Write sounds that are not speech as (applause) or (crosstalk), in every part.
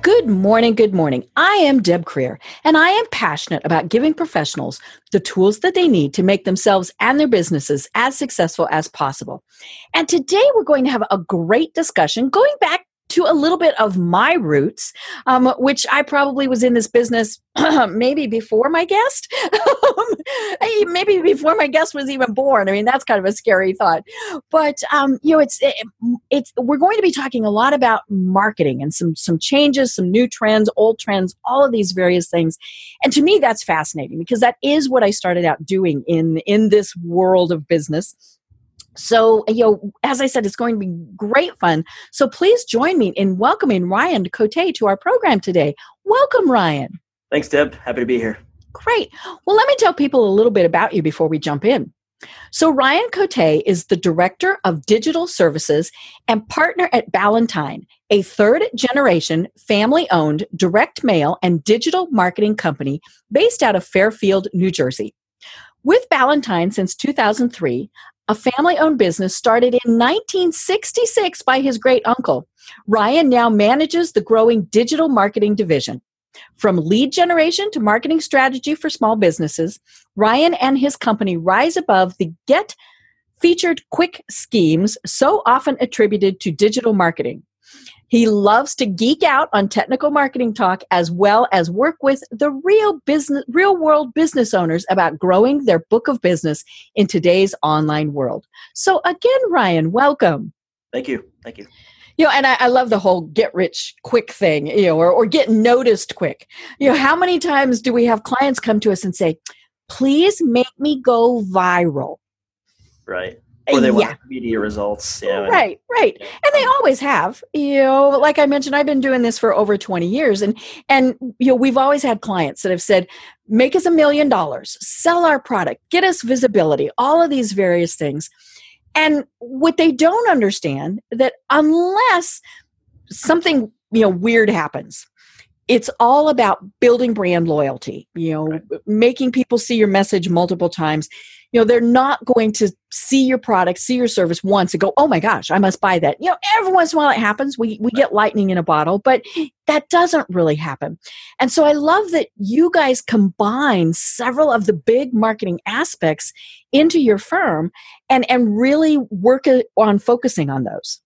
Good morning, good morning. I am Deb Krier, and I am passionate about giving professionals the tools that they need to make themselves and their businesses as successful as possible. And today we're going to have a great discussion going back to a little bit of my roots, um, which I probably was in this business (clears throat) maybe before my guest, (laughs) maybe before my guest was even born. I mean, that's kind of a scary thought. But um, you know, it's it, it's we're going to be talking a lot about marketing and some some changes, some new trends, old trends, all of these various things. And to me, that's fascinating because that is what I started out doing in in this world of business so, you know, as I said, it's going to be great fun. So please join me in welcoming Ryan Cote to our program today. Welcome, Ryan. Thanks, Deb. Happy to be here. Great. Well, let me tell people a little bit about you before we jump in. So, Ryan Cote is the Director of Digital Services and partner at Ballantine, a third generation family owned direct mail and digital marketing company based out of Fairfield, New Jersey. With Ballantine since 2003, a family owned business started in 1966 by his great uncle. Ryan now manages the growing digital marketing division. From lead generation to marketing strategy for small businesses, Ryan and his company rise above the get featured quick schemes so often attributed to digital marketing. He loves to geek out on technical marketing talk as well as work with the real business real world business owners about growing their book of business in today's online world. So again, Ryan, welcome. Thank you. Thank you. You know, and I, I love the whole get rich quick thing, you know, or, or get noticed quick. You know, how many times do we have clients come to us and say, please make me go viral? Right or they want media results. Yeah, right, right, and they always have. You know, like I mentioned, I've been doing this for over twenty years, and and you know, we've always had clients that have said, "Make us a million dollars, sell our product, get us visibility," all of these various things. And what they don't understand that unless something you know weird happens it's all about building brand loyalty you know right. making people see your message multiple times. You know they're not going to see your product see your service once and go oh my gosh i must buy that. You know every once in a while it happens. We, we get lightning in a bottle but that doesn't really happen. And so i love that you guys combine several of the big marketing aspects into your firm and and really work uh, on focusing on those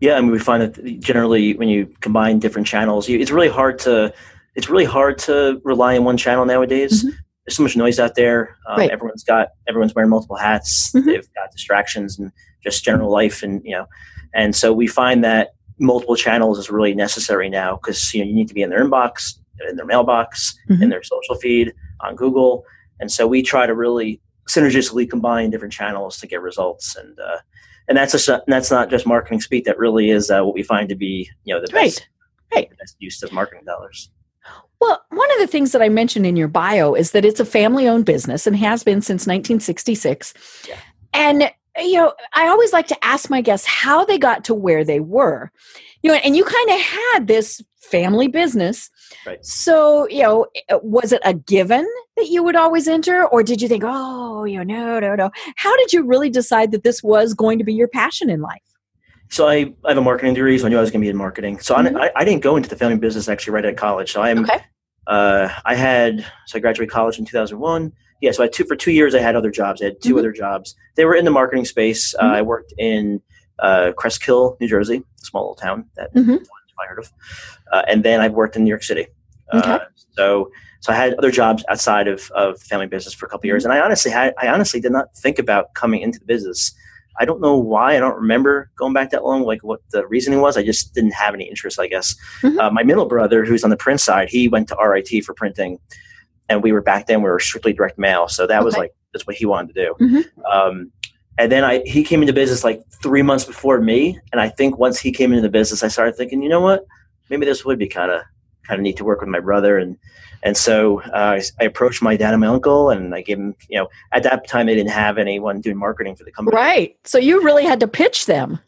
yeah, I mean, we find that generally when you combine different channels, you, it's really hard to it's really hard to rely on one channel nowadays. Mm-hmm. There's so much noise out there. Um, right. Everyone's got everyone's wearing multiple hats. Mm-hmm. They've got distractions and just general life, and you know, and so we find that multiple channels is really necessary now because you know you need to be in their inbox, in their mailbox, mm-hmm. in their social feed, on Google, and so we try to really synergistically combine different channels to get results and. Uh, and that's a that's not just marketing speak. That really is uh, what we find to be you know the best, right. right. The best use of marketing dollars. Well, one of the things that I mentioned in your bio is that it's a family owned business and has been since 1966. Yeah. And you know, I always like to ask my guests how they got to where they were. You know, and you kind of had this family business. Right. So, you know, was it a given that you would always enter, or did you think, oh, you know, no, no, no? How did you really decide that this was going to be your passion in life? So I, I have a marketing degree, so I knew I was going to be in marketing. So mm-hmm. I, I didn't go into the family business actually right at college. So I'm, okay. uh, I had, so I graduated college in 2001. Yeah, so I two for two years. I had other jobs. I had 2 mm-hmm. other jobs. They were in the marketing space. Uh, mm-hmm. Uh, I worked in uh, Cresskill, New Jersey, a small little town that mm-hmm. I heard of. Uh, and then I've worked in New York City. Uh, okay. so so I had other jobs outside of, of family business for a couple years, mm-hmm. and I honestly had I honestly did not think about coming into the business. I don't know why. I don't remember going back that long. Like what the reasoning was. I just didn't have any interest. I guess. Mm-hmm. Uh, my middle brother, who's on the print side, he went to RIT for printing, and we were back then we were strictly direct mail. So that okay. was like that's what he wanted to do. Mm-hmm. Um, and then I he came into business like three months before me, and I think once he came into the business, I started thinking, you know what, maybe this would be kind of kind of need to work with my brother and and so uh, I, I, approached my dad and my uncle and I gave them you know at that time they didn't have anyone doing marketing for the company right so you really had to pitch them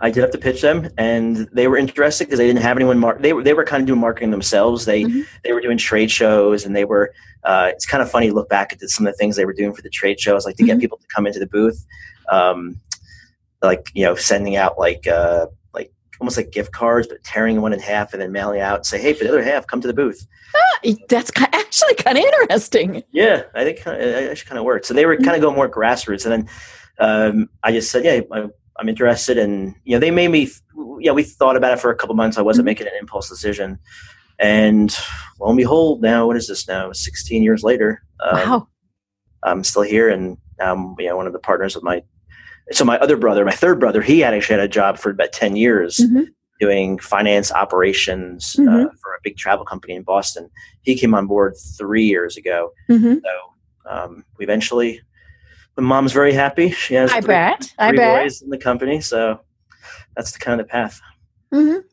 I did have to pitch them, and they were interested because they didn't have anyone. Mar- they were they were kind of doing marketing themselves. They mm-hmm. they were doing trade shows, and they were. Uh, it's kind of funny to look back at some of the things they were doing for the trade shows, like to mm-hmm. get people to come into the booth, um, like you know, sending out like uh, like almost like gift cards, but tearing one in half and then mailing out and say, "Hey, for the other half, come to the booth." Ah, that's actually kind of interesting. Yeah, I think it actually kind of worked. So they were mm-hmm. kind of going more grassroots, and then um, I just said, "Yeah, I, I'm interested, in you know, they made me. Yeah, we thought about it for a couple months. I wasn't mm-hmm. making an impulse decision, and lo and behold, now what is this? Now, 16 years later, um, wow. I'm still here, and I'm you know one of the partners of my. So my other brother, my third brother, he had actually had a job for about 10 years. Mm-hmm doing finance operations uh, mm-hmm. uh, for a big travel company in Boston. He came on board three years ago. Mm-hmm. So um, we eventually the mom's very happy. She has I three, bet. Three I bet. boys in the company, so that's the kind of the path. Mm-hmm.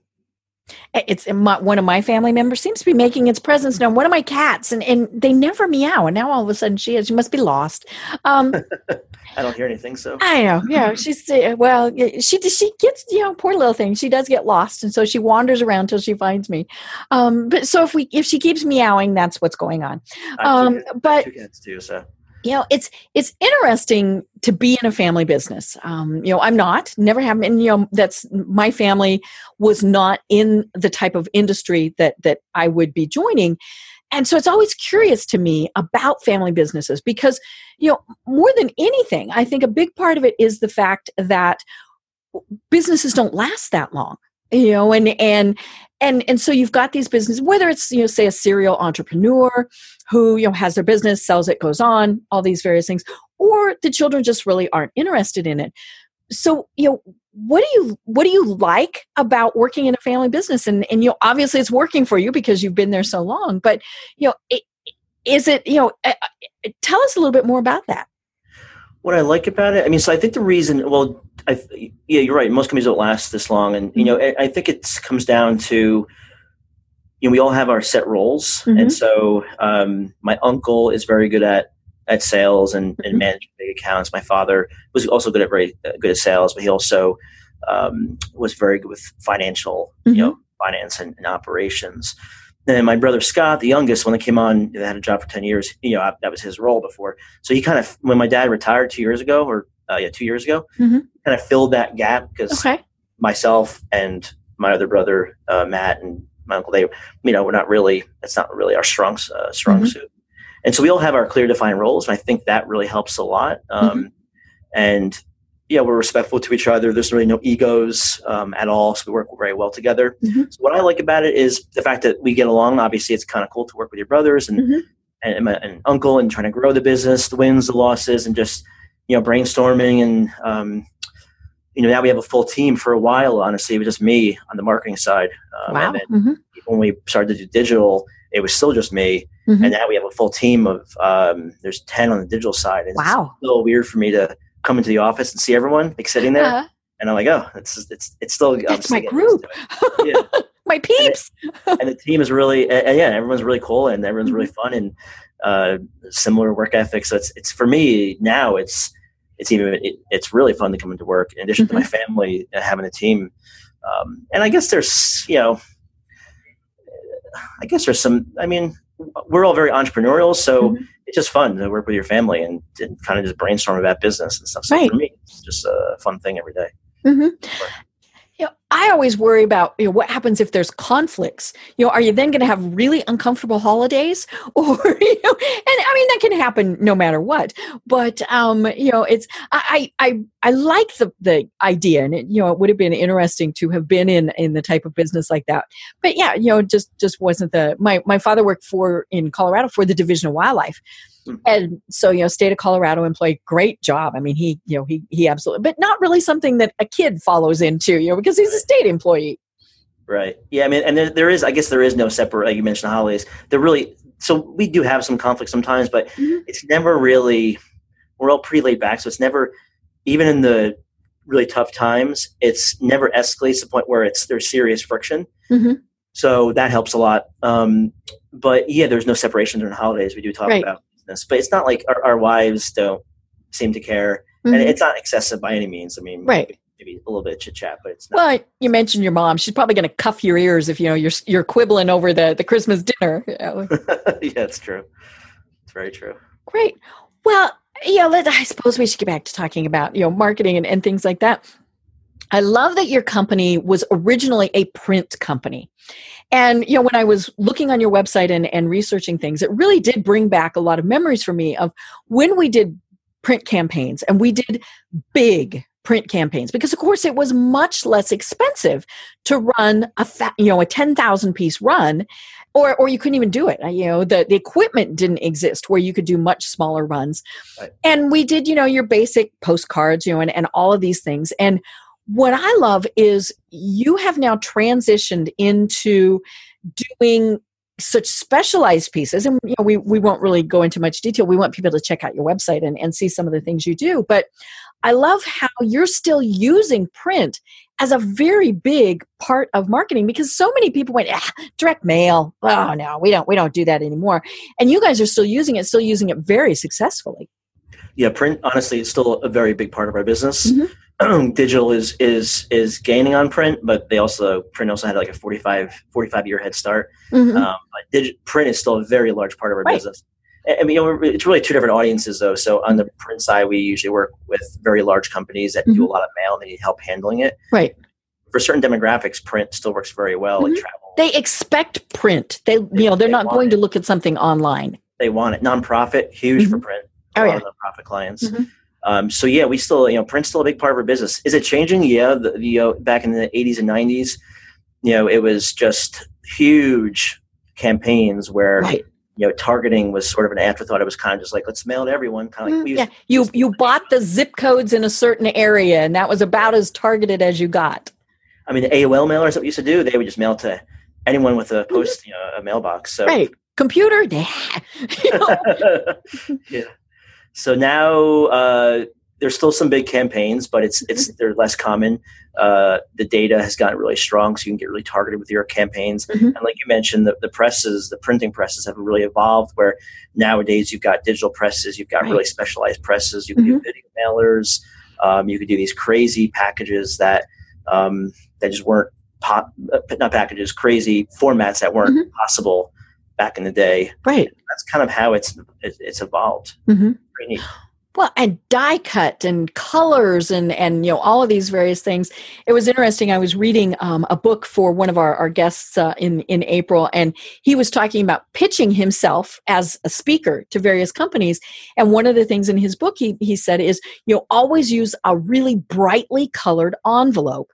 It's my, one of my family members seems to be making its presence known. One of my cats, and, and they never meow, and now all of a sudden she is. She must be lost. Um, (laughs) I don't hear anything, so I know. Yeah, she's uh, well. She she gets you know poor little thing. She does get lost, and so she wanders around till she finds me. Um, but so if we if she keeps meowing, that's what's going on. Um, but two cats too, so you know it's it's interesting to be in a family business. Um, you know i'm not never have and you know that's my family was not in the type of industry that that i would be joining. And so it's always curious to me about family businesses because you know more than anything i think a big part of it is the fact that businesses don't last that long you know and and and and so you've got these businesses whether it's you know say a serial entrepreneur who you know has their business sells it goes on all these various things or the children just really aren't interested in it. So you know what do you what do you like about working in a family business? And and you know obviously it's working for you because you've been there so long but you know it, is it you know uh, uh, tell us a little bit more about that. What I like about it, I mean, so I think the reason, well, I, yeah, you're right. Most companies don't last this long, and you know, mm-hmm. I, I think it comes down to, you know, we all have our set roles, mm-hmm. and so um, my uncle is very good at at sales and, and mm-hmm. managing big accounts. My father was also good at very uh, good at sales, but he also um, was very good with financial, mm-hmm. you know, finance and, operations. and operations. Then my brother Scott, the youngest, when they came on, they had a job for ten years. You know, that was his role before. So he kind of, when my dad retired two years ago, or uh, yeah, two years ago, mm-hmm. kind of filled that gap because okay. myself and my other brother uh, Matt and my uncle, they, you know, we're not really. That's not really our strong uh, strong mm-hmm. suit. And so we all have our clear defined roles, and I think that really helps a lot. Um, mm-hmm. And yeah, we're respectful to each other. There's really no egos um, at all, so we work very well together. Mm-hmm. So what I like about it is the fact that we get along. Obviously, it's kind of cool to work with your brothers and mm-hmm. and, my, and, uncle and trying to grow the business, the wins, the losses, and just you know brainstorming and um, you know now we have a full team. For a while, honestly, it was just me on the marketing side. Um, wow. And then mm-hmm. when we started to do digital, it was still just me. Mm-hmm. And now we have a full team of um, there's ten on the digital side. It's wow. a little weird for me to come into the office and see everyone like sitting there. Uh-huh. And I'm like, oh, it's it's it's still that's my group, yeah. (laughs) my peeps. And, it, (laughs) and, the team is really, and yeah, everyone's really cool and everyone's mm-hmm. really fun and uh, similar work ethic. So it's it's for me now. It's it's even it, it's really fun to come into work. In addition mm-hmm. to my mm-hmm. family, uh, having a team, um, and I guess there's you know, I guess there's some. I mean, we're all very entrepreneurial, so. Mm-hmm it's just fun to work with your family and, and kind of just brainstorm about business and stuff. So right. for me, it's just a fun thing every day. Mm-hmm. You know, I always worry about you know what happens if there's conflicts. You know, are you then going to have really uncomfortable holidays, (laughs) or you know, and I mean that can happen no matter what. But um, you know, it's I I I like the the idea, and it, you know, it would have been interesting to have been in in the type of business like that. But yeah, you know, just just wasn't the my my father worked for in Colorado for the Division of Wildlife. And so, you know, state of Colorado employee, great job. I mean, he, you know, he, he absolutely, but not really something that a kid follows into, you know, because he's a state employee. Right. Yeah. I mean, and there, there is, I guess there is no separate, like you mentioned holidays. There really, so we do have some conflict sometimes, but mm-hmm. it's never really, we're all pretty laid back. So it's never, even in the really tough times, it's never escalates to the point where it's, there's serious friction. Mm-hmm. So that helps a lot. Um, but yeah, there's no separation during holidays. We do talk right. about business, but it's not like our, our wives don't seem to care, mm-hmm. and it's not excessive by any means. I mean, right. Maybe, a little bit chit chat, but it's not. Well, you mentioned your mom. She's probably going to cuff your ears if you know you're you're quibbling over the the Christmas dinner. (laughs) You (laughs) know? yeah, it's true. It's very true. Great. Well, yeah. Let I suppose we should get back to talking about you know marketing and, and things like that. I love that your company was originally a print company. And you know, when I was looking on your website and, and researching things, it really did bring back a lot of memories for me of when we did print campaigns and we did big print campaigns because of course it was much less expensive to run a fa- you know a 10,000 piece run or or you couldn't even do it. You know the the equipment didn't exist where you could do much smaller runs. Right. and we did you know your basic postcards you know and, and all of these things. And what I love is you have now transitioned into doing such specialized pieces. And you know we, we won't really go into much detail. We want people to check out your website and, and see some of the things you do. But i love how you're still using print as a very big part of marketing because so many people went ah, direct mail. Oh no we don't we don't do that anymore. And you guys are still using it still using it very successfully. Yeah print honestly is still a very big part of our business. Mm-hmm. (clears throat) digital is is is gaining on print, but they also print also had like a 45, 45 year head start. Mm-hmm. Um, but digi- print is still a very large part of our right. business. I mean, you know, it's really two different audiences though. So on the print side, we usually work with very large companies that mm-hmm. do a lot of mail and they need help handling it. Right. For certain demographics, print still works very well, mm-hmm. like travel. They expect print. They, they you know, they're they not going it. to look at something online. They want it. Nonprofit, huge for mm-hmm. print. A oh, yeah. nonprofit clients. Um, so yeah, we still, you know, print's still a big part of our business. Is it changing? Yeah. The, the you know, back in the 80s and 90s, you know, it was just huge campaigns where right. you know targeting was sort of an afterthought. It was kind of just like let's mail to everyone. Kind of like mm, yeah, you you bought the zip codes in a certain area, and that was about as targeted as you got. I mean, the AOL mailers that we used to do, they would just mail to anyone with a mm-hmm. post, you know, a mailbox. So right, computer, (laughs) (laughs) yeah. yeah. So now uh, there's still some big campaigns, but it's it's mm-hmm. they're less common. Uh, the data has gotten really strong, so you can get really targeted with your campaigns. Mm-hmm. And like you mentioned, the, the presses, the printing presses have really evolved. Where nowadays you've got digital presses, you've got right. really specialized presses. You can mm-hmm. do video mailers. Um, you could do these crazy packages that um, that just weren't pop, uh, not packages, crazy formats that weren't mm-hmm. possible back in the day. Right. That's kind of how it's it's evolved. Mm-hmm. Well, and die cut and colors and and you know all of these various things. It was interesting. I was reading um, a book for one of our our guests uh, in in April, and he was talking about pitching himself as a speaker to various companies. And one of the things in his book he he said is you know always use a really brightly colored envelope.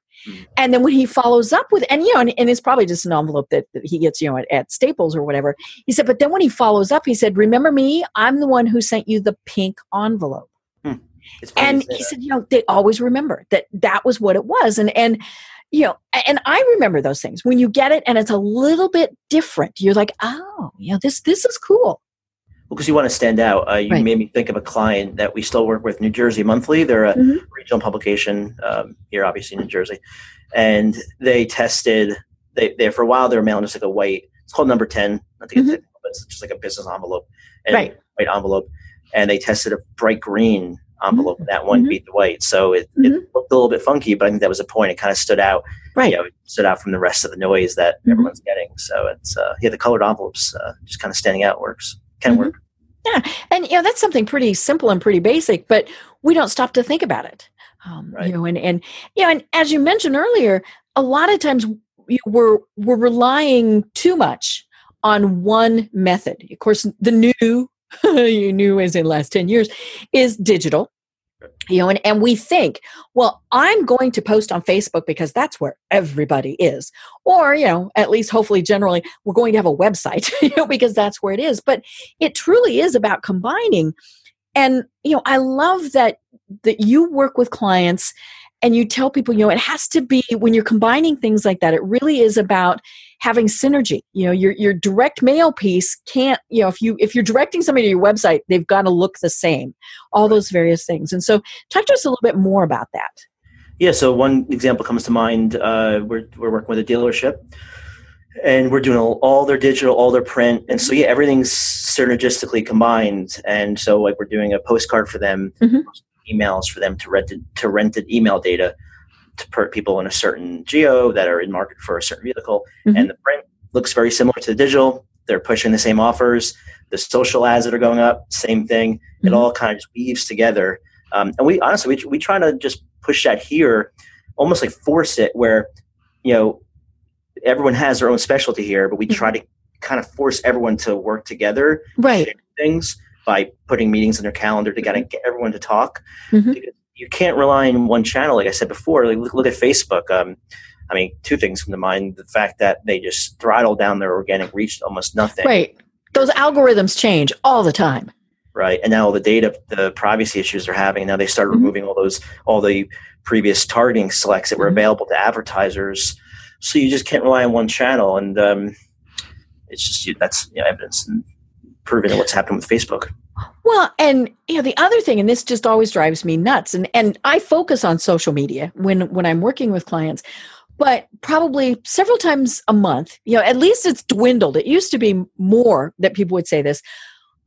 And then when he follows up with, and you know, and, and, it's probably just an envelope that, that he gets, you know, at, at, Staples or whatever. He said, but then when he follows up, he said, "Remember me? I'm the one who sent you the pink envelope." Hmm. And he said, you know, they always remember that that was what it was, and and you know, and I remember those things when you get it and it's a little bit different. You're like, oh, you know, this this is cool because you want to stand out. Uh, you right. made me think of a client that we still work with, New Jersey Monthly. They're a mm-hmm. regional publication um, here, obviously in New Jersey, and they tested. They, they for a while they were mailing just like a white. It's called number ten. I think mm-hmm. it's, it's just like a business envelope, and right. white envelope, and they tested a bright green envelope, mm-hmm. that one mm-hmm. beat the white. So it, it, mm-hmm. looked a little bit funky, but I think that was a point. It kind of stood out. Right. You know, it stood out from the rest of the noise that mm-hmm. everyone's getting. So it's uh, yeah, the colored envelopes uh, just kind of standing out works. Can work. Yeah, and you know that's something pretty simple and pretty basic, but we don't stop to think about it. Um, right. You know, and and you know, and as you mentioned earlier, a lot of times we're we're relying too much on one method. Of course, the new (laughs) you knew as in last 10 years is digital you know and, and we think well i'm going to post on facebook because that's where everybody is. Or you know at least hopefully generally we're going to have a website (laughs) you know because that's where it is. But it truly is about combining. And you know i love that that you work with clients and you tell people you know it has to be when you're combining things like that it really is about having synergy you know your your direct mail piece can't you know if you if you're directing somebody to your website they've got to look the same all those various things and so talk to us a little bit more about that yeah so one example comes to mind uh, we're, we're working with a dealership and we're doing all, their digital, all their print, and so yeah, everything's synergistically combined. And so like we're doing a postcard for them, mm-hmm. Emails for them to rent to rented email data to per people in a certain geo that are in market for a certain vehicle, mm-hmm. and the print looks very similar to the digital. They're pushing the same offers. The social ads that are going up, same thing. Mm-hmm. It all kind of just weaves together. Um, and we honestly we, we try to just push that here, almost like force it where you know everyone has their own specialty here, but we mm-hmm. try to kind of force everyone to work together, right? Things by putting meetings in their calendar to kind of get everyone to talk. Mm-hmm. You can't rely on one channel, like I said before. Like look, look at Facebook. Um, I mean, two things come to mind: the fact that they just throttle down their organic reach to almost nothing. Right. Those algorithms change all the time. Right. And now all the data, the privacy issues they're having. Now they start mm-hmm. removing all those, all the previous targeting selects that were mm-hmm. available to advertisers so you just can't rely on one channel, and um, it's just that's you know, evidence and proving what's happened with Facebook. Well, and you know the other thing, and this just always drives me nuts, and and I focus on social media when when I'm working with clients, but probably several times a month. You know, at least it's dwindled. It used to be more that people would say this.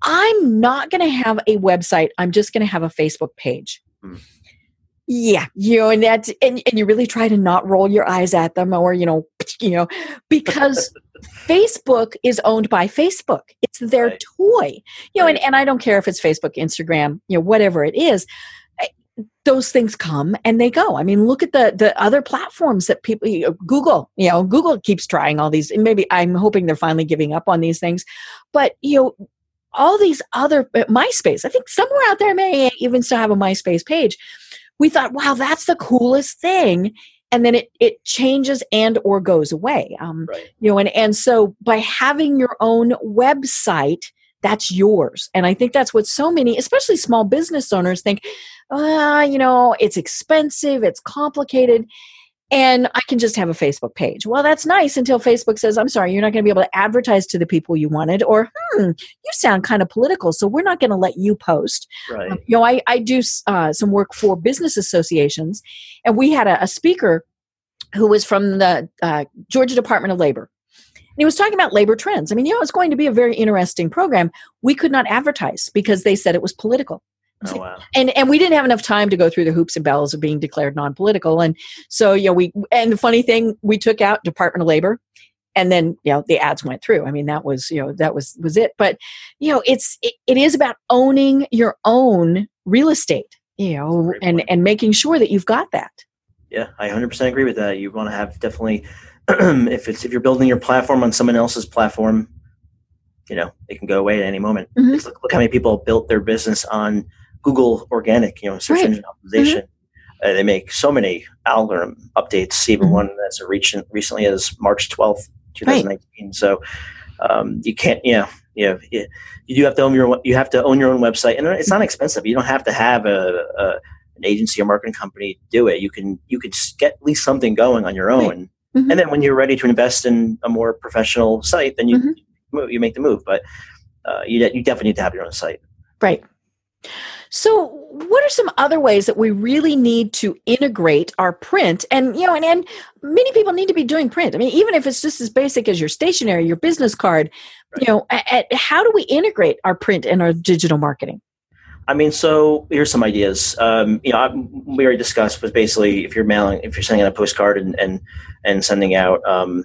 I'm not going to have a website. I'm just going to have a Facebook page. Mm. Yeah, you know, and that's and, and you really try to not roll your eyes at them or, you know, (laughs) you know, because (laughs) Facebook is owned by Facebook. It's their right. toy. You know, right. and, and I don't care if it's Facebook, Instagram, you know, whatever it is. Those things come and they go. I mean, look at the the other platforms that people you know, Google, you know, Google keeps trying all these. And maybe I'm hoping they're finally giving up on these things. But, you know, all these other uh, MySpace. I think somewhere out there may even still have a MySpace page we thought, wow, that's the coolest thing. And then it, it changes and or goes away. Um, right. You know, and, and so by having your own website, that's yours. And I think that's what so many, especially small business owners, think, uh, you know, it's expensive, it's complicated and I can just have a Facebook page. Well, that's nice until Facebook says, I'm sorry, you're not going to be able to advertise to the people you wanted, or, hmm, you sound kind of political, so we're not going to let you post. Right. Um, you know, I, I do uh, some work for business associations, and we had a, a speaker who was from the uh, Georgia Department of Labor. And he was talking about labor trends. I mean, you know, it's going to be a very interesting program. We could not advertise because they said it was political. Oh, wow. And and we didn't have enough time to go through the hoops and bells of being declared non-political. And so, you know, we and the funny thing, we took out Department of Labor and then you know the ads went through i mean that was you know that was was it but you know it's it, it is about owning your own real estate you know and and making sure that you've got that yeah i 100% agree with that you want to have definitely (clears throat) if it's if you're building your platform on someone else's platform you know it can go away at any moment mm-hmm. look, look how many people built their business on Google Organic, you know, search right. engine optimization. Mm-hmm. Uh, they make so many algorithm updates, even mm-hmm. one that's recent recently as March twelfth, two thousand nineteen. Right. So um, you can't, you know, you, know, you, you do have to own your you have to own your own website, and it's not expensive. You don't have to have a, a an agency or marketing company do it. You can you can get at least something going on your own, right. mm-hmm. and then when you're ready to invest in a more professional site, then you mm-hmm. you make the move. But uh, you you definitely need to have your own site. Right. So, what are some other ways that we really need to integrate our print? And you know, and, and many people need to be doing print. I mean, even if it's just as basic as your stationery, your business card, right. you know, at, at, how do we integrate our print and our digital marketing? I mean, so here's some ideas. Um, you know, I, we already discussed was basically if you're mailing, if you're sending out a postcard and and, and sending out. Um,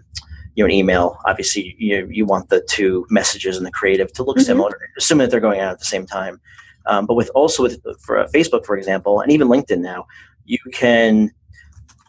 you know, an email. Obviously, you you want the two messages and the creative to look mm-hmm. similar, assuming that they're going out at the same time. Um, but with also with for uh, Facebook, for example, and even LinkedIn now, you can.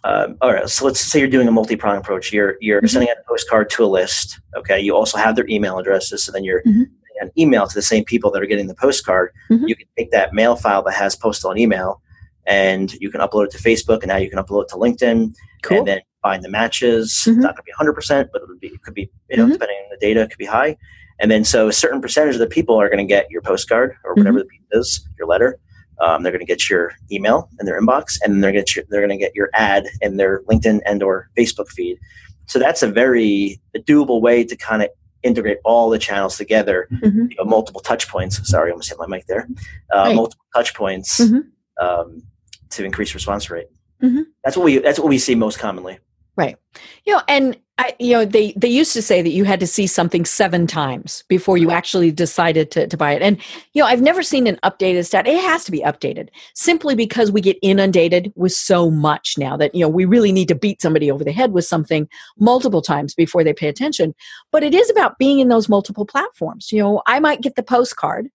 Um, all right, so let's say you're doing a multi-pronged approach. You're you're mm-hmm. sending out a postcard to a list. Okay, you also have their email addresses, so then you're mm-hmm. an email to the same people that are getting the postcard. Mm-hmm. You can take that mail file that has postal and email, and you can upload it to Facebook, and now you can upload it to LinkedIn, cool. and then find the matches. Mm-hmm. Not going to be 100, percent but it, be, it could be you know mm-hmm. depending on the data, it could be high. And then so a certain percentage of the people are going to get your postcard or whatever mm-hmm. the piece is, your letter. Um, they're going to get your email in their inbox, and they're going to they're going to get your ad in their LinkedIn and or Facebook feed. So that's a very doable way to kind of integrate all the channels together. Mm-hmm. You know, multiple touch points. Sorry, I almost hit my mic there. Uh, right. Multiple touch points mm-hmm. um, to increase response rate. Mm-hmm. That's what we that's what we see most commonly. Right. You know, and I, you know, they they used to say that you had to see something seven times before you actually decided to, to buy it. And you know, I've never seen an updated stat. It has to be updated simply because we get inundated with so much now that you know we really need to beat somebody over the head with something multiple times before they pay attention. But it is about being in those multiple platforms. You know, I might get the postcard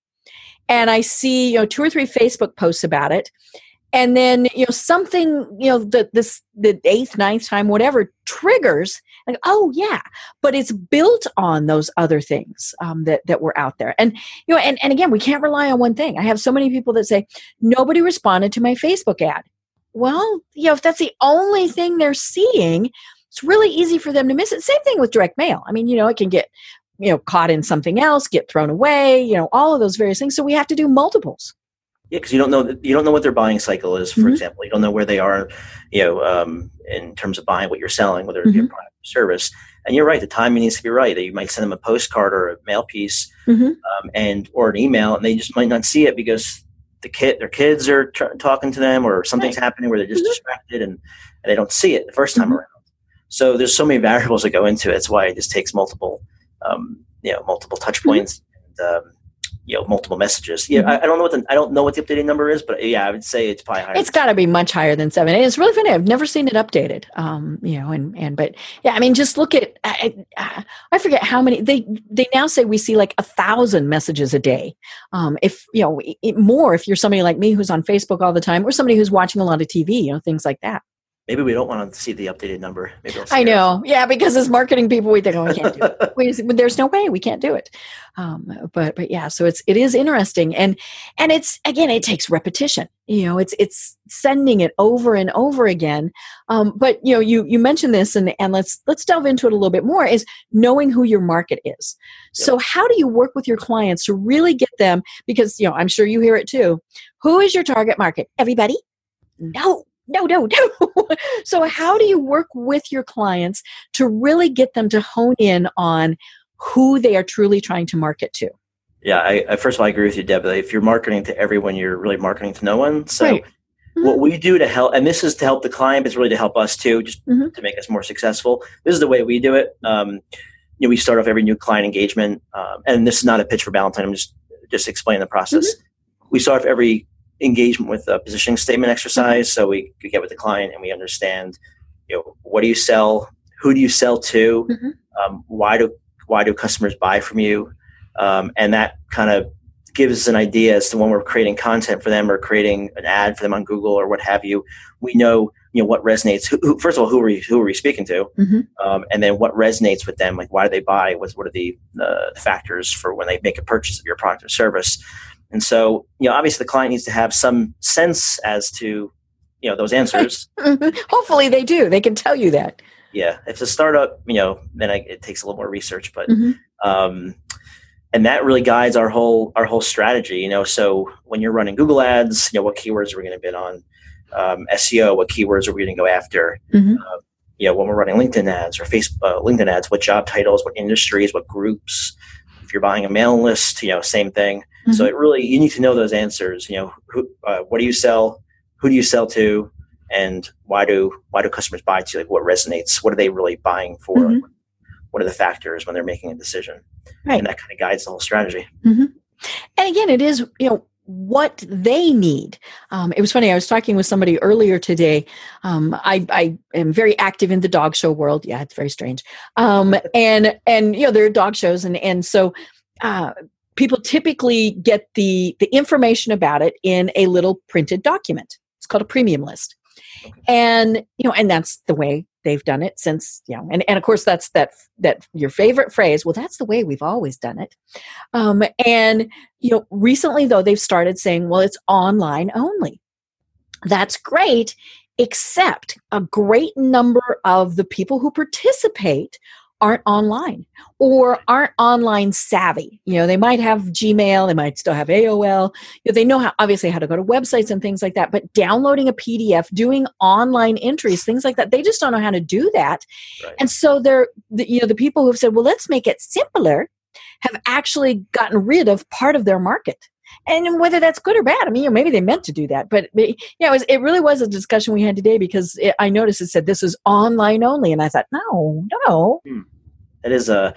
and I see you know two or three Facebook posts about it, and then you know something you know the this the eighth ninth time whatever triggers like oh yeah. But it's built on those other things um, that that were out there. And you know and, and again we can't rely on one thing. I have so many people that say nobody responded to my facebook ad. Well you know if that's the only thing they're seeing it's really easy for them to miss it. Same thing with direct mail. I mean you know it can get you know caught in something else get thrown away you know all of those various things. So we have to do multiples yeah, because you don't know you don't know what their buying cycle is. For mm-hmm. example, you don't know where they are, you know, um, in terms of buying what you're selling, whether it be mm-hmm. a product or service. And you're right, the timing needs to be right. You might send them a postcard or a mail piece, mm-hmm. um, and or an email, and they just might not see it because the kid, their kids are tr- talking to them, or something's right. happening where they're just mm-hmm. distracted and, and they don't see it the first time mm-hmm. around. So there's so many (laughs) variables that go into it. It's why it just takes multiple, um, you know, multiple touch mm-hmm. points. And, um, you know multiple messages. Yeah, mm-hmm. I, I, don't know what the I don't know what the updated number is, but yeah, I would say it's probably higher. It's got to be much higher than seven. And it's really funny. I've never seen it updated. Um, you know, and and but yeah, I mean, just look at I, I forget how many they they now say we see like a thousand messages a day. Um, if you know it, more, if you're somebody like me who's on Facebook all the time, or somebody who's watching a lot of TV, you know, things like that maybe we don't want to see the updated number. Maybe I know, yeah, because as marketing people, we think, oh, we can't do it. (laughs) we, there's no way we can't do it. Um, but but yeah, so it's it is interesting, and and it's again, it takes repetition. You know, it's it's sending it over and over again. Um, but you know, you you mentioned this, and and let's let's delve into it a little bit more. Is knowing who your market is. Yep. So how do you work with your clients to really get them? Because you know, I'm sure you hear it too. Who is your target market? Everybody. No, no, no, no. (laughs) so, how do you work with your clients to really get them to hone in on who they are truly trying to market to? Yeah, I, I first of all, I agree with you, Deb. If you're marketing to everyone, you're really marketing to no one. So, right. mm-hmm. what we do to help, and this is to help the client, but it's really to help us too, just mm-hmm. to make us more successful. This is the way we do it. Um, you know, we start off every new client engagement, um, and this is not a pitch for Ballantine. I'm just just explaining the process. Mm-hmm. We start off every engagement with a positioning statement exercise. So we, we get with the client and we understand, you know, what do you sell? Who do you sell to? Mm-hmm. Um, why do why do customers buy from you? Um, and that kind of gives us an idea as to when we're creating content for them or creating an ad for them on Google or what have you. We know you know what resonates. Who, who, first of all, who are we who are we speaking to? Mm-hmm. Um, and then what resonates with them? Like why do they buy? What what are the uh, factors for when they make a purchase of your product or service? And so, you know, obviously the client needs to have some sense as to, you know, those answers. (laughs) Hopefully they do. They can tell you that. Yeah. If it's a startup, you know, then I, it takes a little more research, but, mm-hmm. um, and that really guides our whole, our whole strategy, you know, so when you're running Google ads, you know, what keywords are we going to bid on? Um, SEO, what keywords are we going to go after? Mm-hmm. Uh, you know, when we're running LinkedIn ads or Facebook, uh, LinkedIn ads, what job titles, what industries, what groups, if you're buying a mailing list, you know, same thing. Mm-hmm. So it really you need to know those answers. You know, who, uh, what do you sell? Who do you sell to? And why do why do customers buy to you? Like what resonates? What are they really buying for? Mm-hmm. What are the factors when they're making a decision? Right. And that kind of guides the whole strategy. Mm-hmm. And again, it is you know what they need. Um, it was funny. I was talking with somebody earlier today. Um, I, I, am very active in the dog show world. Yeah, it's very strange. Um, and and you know there are dog shows, and and so uh, people typically get the the information about it in a little printed document. It's called a premium list, and you know, and that's the way they've done it since you know and, and of course that's that that your favorite phrase well that's the way we've always done it. Um, and you know recently though they've started saying well it's online only. That's great except a great number of the people who participate aren't online or aren't online savvy. You know, they might have Gmail, they might still have AOL. You know, they know how obviously how to go to websites and things like that, but downloading a PDF, doing online entries, things like that, they just don't know how to do that. Right. And so they're the, you know, the people who've said, "Well, let's make it simpler," have actually gotten rid of part of their market. And whether that's good or bad i mean you know, maybe they meant to do that but, but yeah it, was, it really was a discussion we had today because it, i noticed it said this is online only and i thought no no hmm. it is a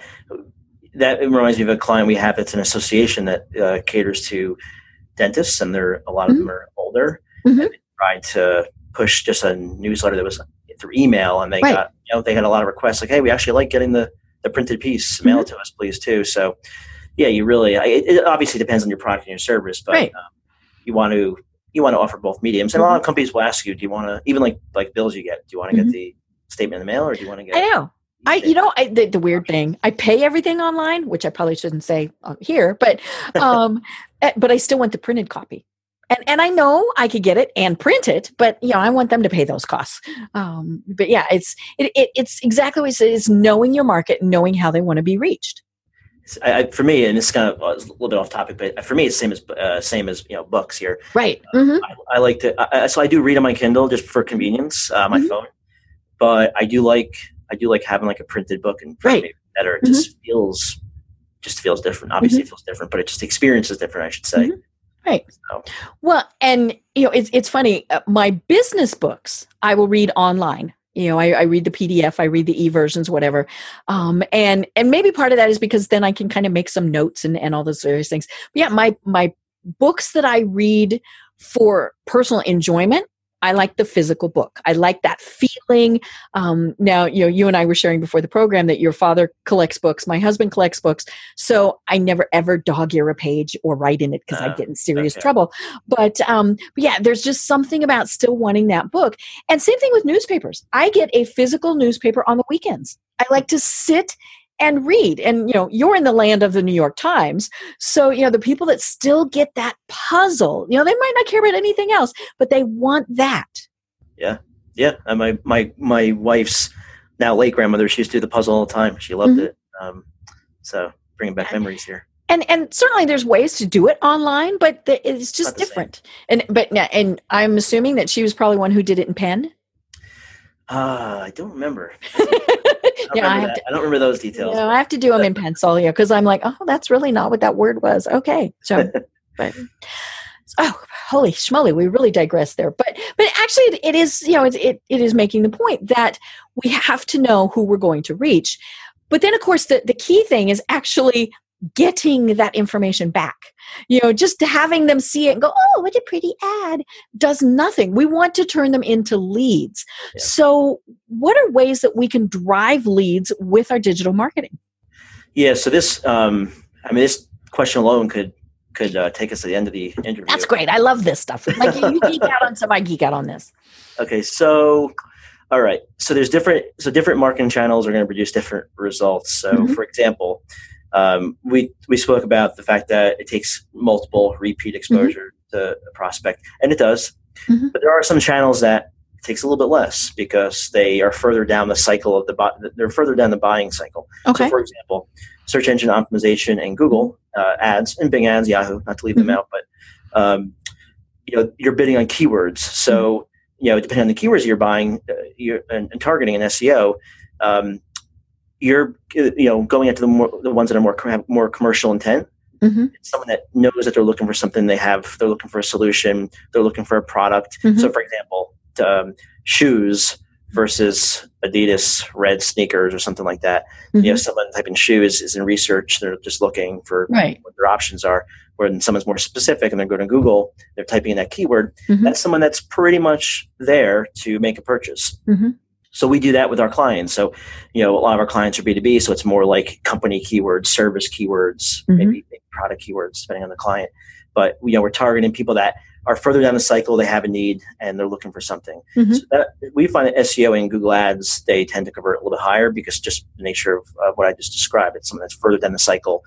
that reminds me of a client we have it's an association that uh, caters to dentists and they're a lot of mm-hmm. them are older mm-hmm. and they tried to push just a newsletter that was through email and they right. got you know they had a lot of requests like hey we actually like getting the the printed piece mail mm-hmm. it to us please too so yeah, you really. It, it, obviously depends on your product and your service, but right. um, you want to you want to offer both mediums. And mm-hmm. a lot of companies will ask you, do you want to even like like bills you get? Do you want to mm-hmm. get the statement in the mail, or do you want to get? I know. I, you know, I, the, the, weird thing, I pay everything online, which I probably shouldn't say here, but, (laughs) um, eh, but I still want the printed copy. And, and I know I could get it and print it, but you know, I want them to pay those costs. Um, but yeah, it's, it, it, it's exactly what you say, it is knowing your market, knowing how they want to be reached. I, for me, and it's kind of a little bit off topic, but for me, it's same as uh, same as you know books here. Right. Mm-hmm. I, I, like to, I, so I do read on my Kindle just for convenience, uh, my mm-hmm. phone. But I do like I do like having like a printed book and right. better. It mm-hmm. just feels just feels different. Obviously, it mm-hmm. feels different, but it just experience is different. I should say. Mm-hmm. Right. So. Well, and you know, it's it's funny. Uh, my business books I will read online you know I, I, read the pdf i read the e-versions whatever. Um, and and maybe part of that is because then i can kind of make some notes and, and all those various things. But yeah my my books that i read for personal enjoyment I like the physical book. I like that feeling. Um, now, you know, you and I were sharing before the program that your father collects books. My husband collects books. So I never ever dog ear a page or write in it because uh, I'd get in serious okay. trouble. But, um, but yeah, there's just something about still wanting that book. And same thing with newspapers. I get a physical newspaper on the weekends. I like to sit and read. And you know, you're in the land of the New York Times. So, you know, the people that still get that puzzle, you know, they might not care about anything else, but they want that. Yeah. Yeah. And my my my wife's now late grandmother, she used to do the puzzle all the time. She loved mm-hmm. it. Um, so bringing back memories here. And and certainly there's ways to do it online, but the, it's just different. Same. And but and I'm assuming that she was probably one who did it in pen. Uh, I don't remember. (laughs) I don't, yeah, I, have to, I don't remember those details. No, I have to do them in pencil, yeah, because I'm like, oh, that's really not what that word was. Okay, so, (laughs) but oh, holy schmoly, we really digress there. But but actually, it is you know it it is making the point that we have to know who we're going to reach. But then, of course, the the key thing is actually getting that information back. You know, just having them see it and go, oh, what a pretty ad does nothing. We want to turn them into leads. Yeah. So, what are ways that we can drive leads with our digital marketing? Yeah, so this, um, I mean, this question alone could could uh, take us to the end of the interview. That's great. I love this stuff. Like you (laughs) geek out on some, I geek out on this. Okay, so all right, so there's different so different marketing channels are going to produce different results. So, mm-hmm. for example, um, we we spoke about the fact that it takes multiple repeat exposure mm-hmm. to a prospect, and it does. Mm-hmm. But there are some channels that it takes a little bit less because they are further down the cycle of the they're further down the buying cycle. Okay. So, for example, search engine optimization and Google uh, ads and Bing ads, Yahoo, not to leave mm-hmm. them out, but um, you know you're bidding on keywords. So mm-hmm. you know depending on the keywords you're buying, uh, you're and, and, targeting an SEO. Um, you're you know going into the more the ones that are more more commercial intent. Mm-hmm. someone that knows that they're looking for something. They have they're looking for a solution. They're looking for a product. Mm-hmm. So, for example, um, shoes versus Adidas red sneakers or something like that. Mm-hmm. You know, someone typing shoes is in research. They're just looking for right. what their options are. When someone's more specific and they're going to Google, they're typing in that keyword. Mm-hmm. That's someone that's pretty much there to make a purchase. So we do that with our clients. So, you know, a lot of our clients are B2B, so it's more like company keywords, service keywords, mm-hmm. maybe, maybe product keywords, depending on the client. But you know, we're targeting people that are further down the cycle, they have a need and they're looking for something. Mm-hmm. So that, we find that SEO and Google Ads, they tend to convert a little bit higher because just the nature of uh, what I just described. It's something that's further down the cycle.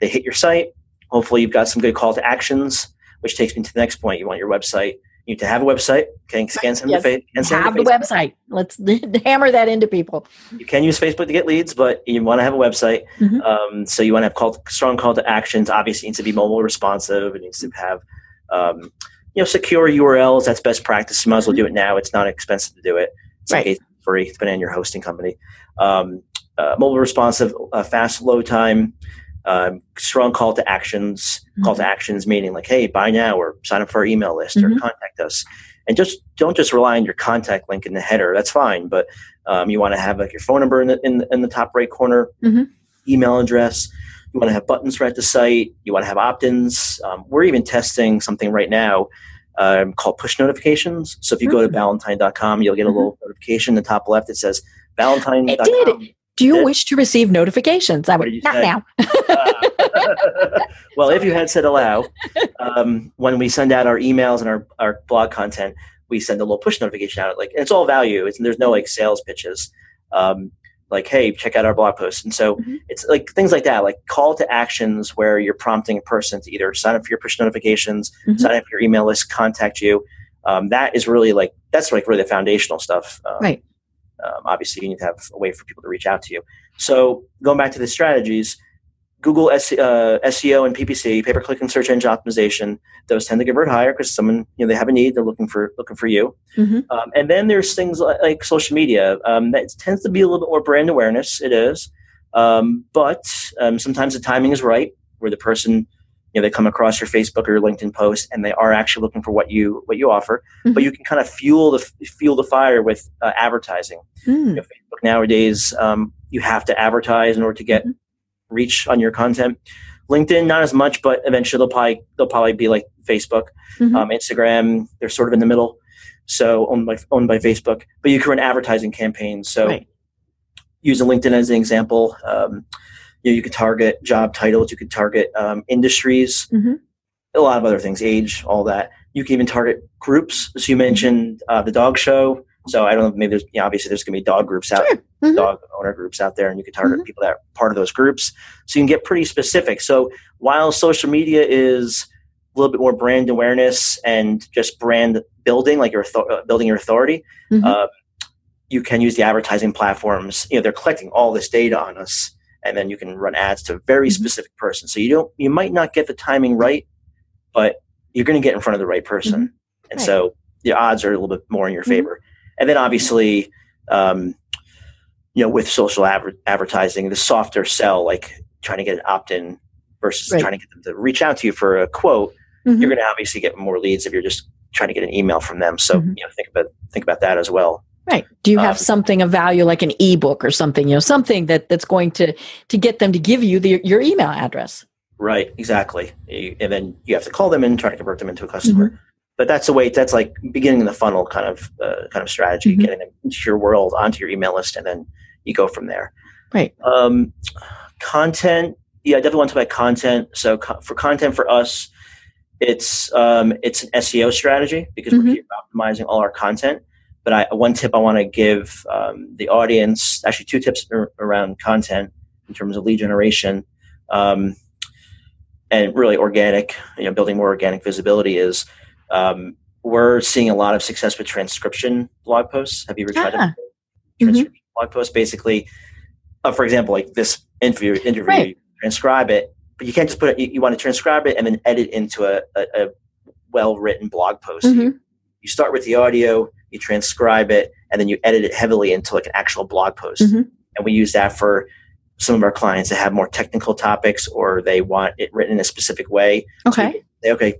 They hit your site. Hopefully you've got some good call to actions, which takes me to the next point. You want your website you need to have a website. Okay, scan some yes. face. Have the website. Let's (laughs) hammer that into people. You can use Facebook to get leads, but you want to have a website. Mm-hmm. Um, so you want to have call, strong call to actions. Obviously, it needs to be mobile responsive. It needs to have um, you know secure URLs. That's best practice. You might as well do it now. It's not expensive to do it. It's right. free, depending on your hosting company. Um, uh, mobile responsive, uh, fast load time. Um, strong call to actions. Mm-hmm. Call to mm-hmm. actions meaning like, hey, buy now or sign up for our email list mm-hmm. or contact us. And just don't just rely on your contact link in the header. That's fine, but um, you want to have like your phone number in the in, in the top right corner, mm-hmm. email address. You want to have buttons right at the site. You want to have opt-ins. Um, we're even testing something right now um, called push notifications. So if you mm-hmm. go to ballantine.com, you'll get a little mm-hmm. notification in the top left. that says ballantine.com. It did. Do you wish to receive notifications? I would not now. (laughs) well, if you had said allow, (laughs) um, when we send out our emails and our, our blog content, we send a little push notification out. Like, it's all value. It's, there's no like sales pitches. Um, like, hey, check out our blog post. And so mm-hmm. it's like things like that, like call to actions where you're prompting a person to either sign up for your push notifications, mm-hmm. sign up for your email list, contact you. Um, that is really like that's like really the foundational stuff. Um, right um, obviously you need to have a way for people to reach out to you. So going back to the strategies, Google S- uh, SEO and PPC, pay per click and search engine optimization, those tend to convert higher because someone you know they have a need, they're looking for looking for you. Mm-hmm. Um, and then there's things like, like social media um, that tends to be a little bit more brand awareness. It is, um, but um, sometimes the timing is right where the person you know they come across your Facebook or your LinkedIn post and they are actually looking for what you what you offer. Mm-hmm. But you can kind of fuel the fuel the fire with uh, advertising. Mm. You know, Facebook nowadays, um, you have to advertise in order to get mm-hmm. reach on your content. LinkedIn, not as much, but eventually they'll probably they'll probably be like Facebook, mm-hmm. um, Instagram. They're sort of in the middle, so owned by owned by Facebook. But you can run advertising campaigns. So, right. using LinkedIn as an example, um, you know, you could target job titles, you could target um, industries, mm-hmm. a lot of other things, age, all that. You can even target groups. So you mentioned uh, the dog show. So I don't know, maybe there's, you know, obviously there's going to be dog groups out, sure. mm-hmm. dog owner groups out there, and you can target mm-hmm. people that are part of those groups. So you can get pretty specific. So while social media is a little bit more brand awareness and just brand building, like your uh, building your authority, mm-hmm. uh, you can use the advertising platforms. You know, they're collecting all this data on us and then you can run ads to a very mm-hmm. specific person. So you don't, you might not get the timing right, but you're going to get in front of the right person, mm-hmm. and right. so the odds are a little bit more in your mm-hmm. favor. And then obviously, um, you know, with social adver- advertising, the softer sell, like trying to get an opt-in versus right. trying to get them to reach out to you for a quote, mm-hmm. you're going to obviously get more leads if you're just trying to get an email from them. So mm-hmm. you know, think about think about that as well. Right. Do you have um, something of value like an ebook or something, you know, something that that's going to to get them to give you the, your email address? Right, exactly. and then you have to call them and try to convert them into a customer. Mm-hmm. But that's the way that's like beginning in the funnel kind of uh, kind of strategy, mm-hmm. getting them into your world, onto your email list and then you go from there. Right. Um, content, yeah, I definitely want to talk about content. So co- for content for us, it's um, it's an SEO strategy because mm-hmm. we're optimizing all our content. But I, one tip I want to give um, the audience, actually two tips around content in terms of lead generation um, and really organic, you know, building more organic visibility is um, we're seeing a lot of success with transcription blog posts. Have you ever tried ah. transcription mm-hmm. blog posts? Basically, uh, for example, like this interview, interview, right. transcribe it, but you can't just put it. You, you, want to transcribe it and then edit into a, a, a well-written blog post. Mm-hmm. You, you start with the audio, you transcribe it, and then you edit it heavily into like an actual blog post. Mm-hmm. And we use that for some of our clients that have more technical topics or they want it written in a specific way. Okay. So say, okay,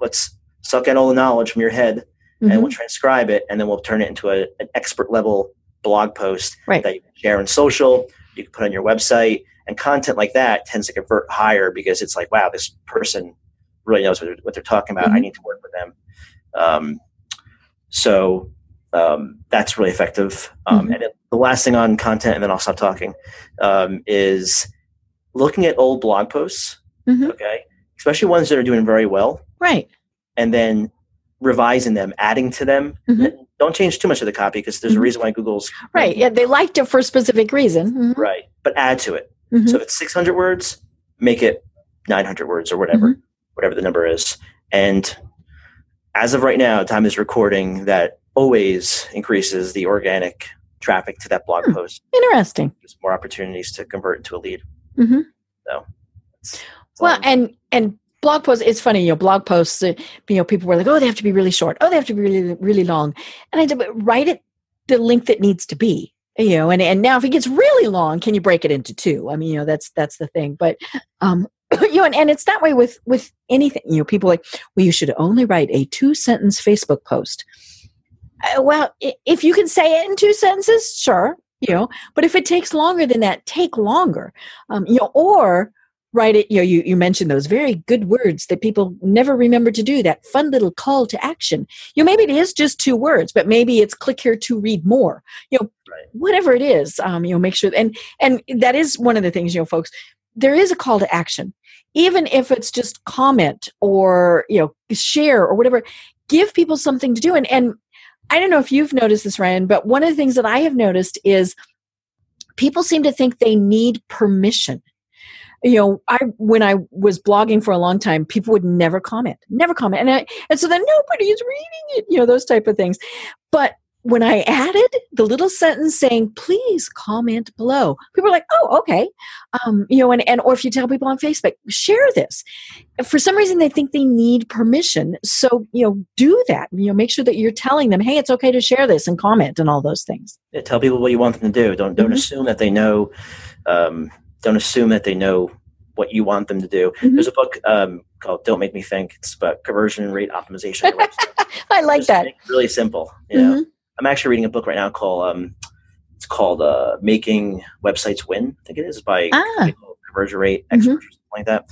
let's suck in all the knowledge from your head mm-hmm. and we'll transcribe it and then we'll turn it into a, an expert level blog post right. that you can share on social, you can put on your website, and content like that tends to convert higher because it's like, wow, this person really knows what they're, what they're talking about. Mm-hmm. I need to work with them. Um, so um, that's really effective. Um, mm-hmm. And it, the last thing on content, and then I'll stop talking, um, is looking at old blog posts. Mm-hmm. Okay, especially ones that are doing very well. Right. And then revising them, adding to them. Mm-hmm. Don't change too much of the copy because there's a mm-hmm. reason why Google's right. Yeah, they liked it for a specific reason. Mm-hmm. Right, but add to it. So if it's 600 words, make it 900 words or whatever, whatever the number is, and as of right now, time is recording, that always increases the organic traffic to that blog hmm. post. Interesting. There's more opportunities to convert into a lead. Mm-hmm. So, well, and and blog posts. It's funny, you know, blog posts. Uh, you know, people were like, "Oh, they have to be really short. Oh, they have to be really really long." And I said, "Write it the length it needs to be." you know and, and now if it gets really long can you break it into two i mean you know that's that's the thing but um (coughs) you know and, and it's that way with with anything you know people like well you should only write a two sentence facebook post. Uh, well if you can say it in two sentences sure you know but if it takes longer than that take longer um, you know or write it you know you, you mentioned those very good words that people never remember to do that fun little call to action. You know maybe it is just two words but maybe it's click here to read more. You know whatever it is um, you know make sure and and that is one of the things you know folks there is a call to action even if it's just comment or you know share or whatever give people something to do and and I don't know if you've noticed this, Ryan, but one of the things that I have noticed is people seem to think they need permission. You know, I when I was blogging for a long time, people would never comment, never comment, and I, and so then nobody is reading it. You know, those type of things. But when I added the little sentence saying, please comment below, people are like, oh, okay. Um, you know, and, and or if you tell people on Facebook, share this. For some reason, they think they need permission. So, you know, do that. You know, make sure that you're telling them, hey, it's okay to share this and comment and all those things. Yeah, tell people what you want them to do. Don't don't mm-hmm. assume that they know. Um, don't assume that they know what you want them to do. Mm-hmm. There's a book um, called "Don't Make Me Think." It's about conversion rate optimization. (laughs) I like Just that. Really simple. You know. Mm-hmm I'm actually reading a book right now called um, it's called uh, Making Websites Win. I think it is by ah. conversion rate experts mm-hmm. or something like that.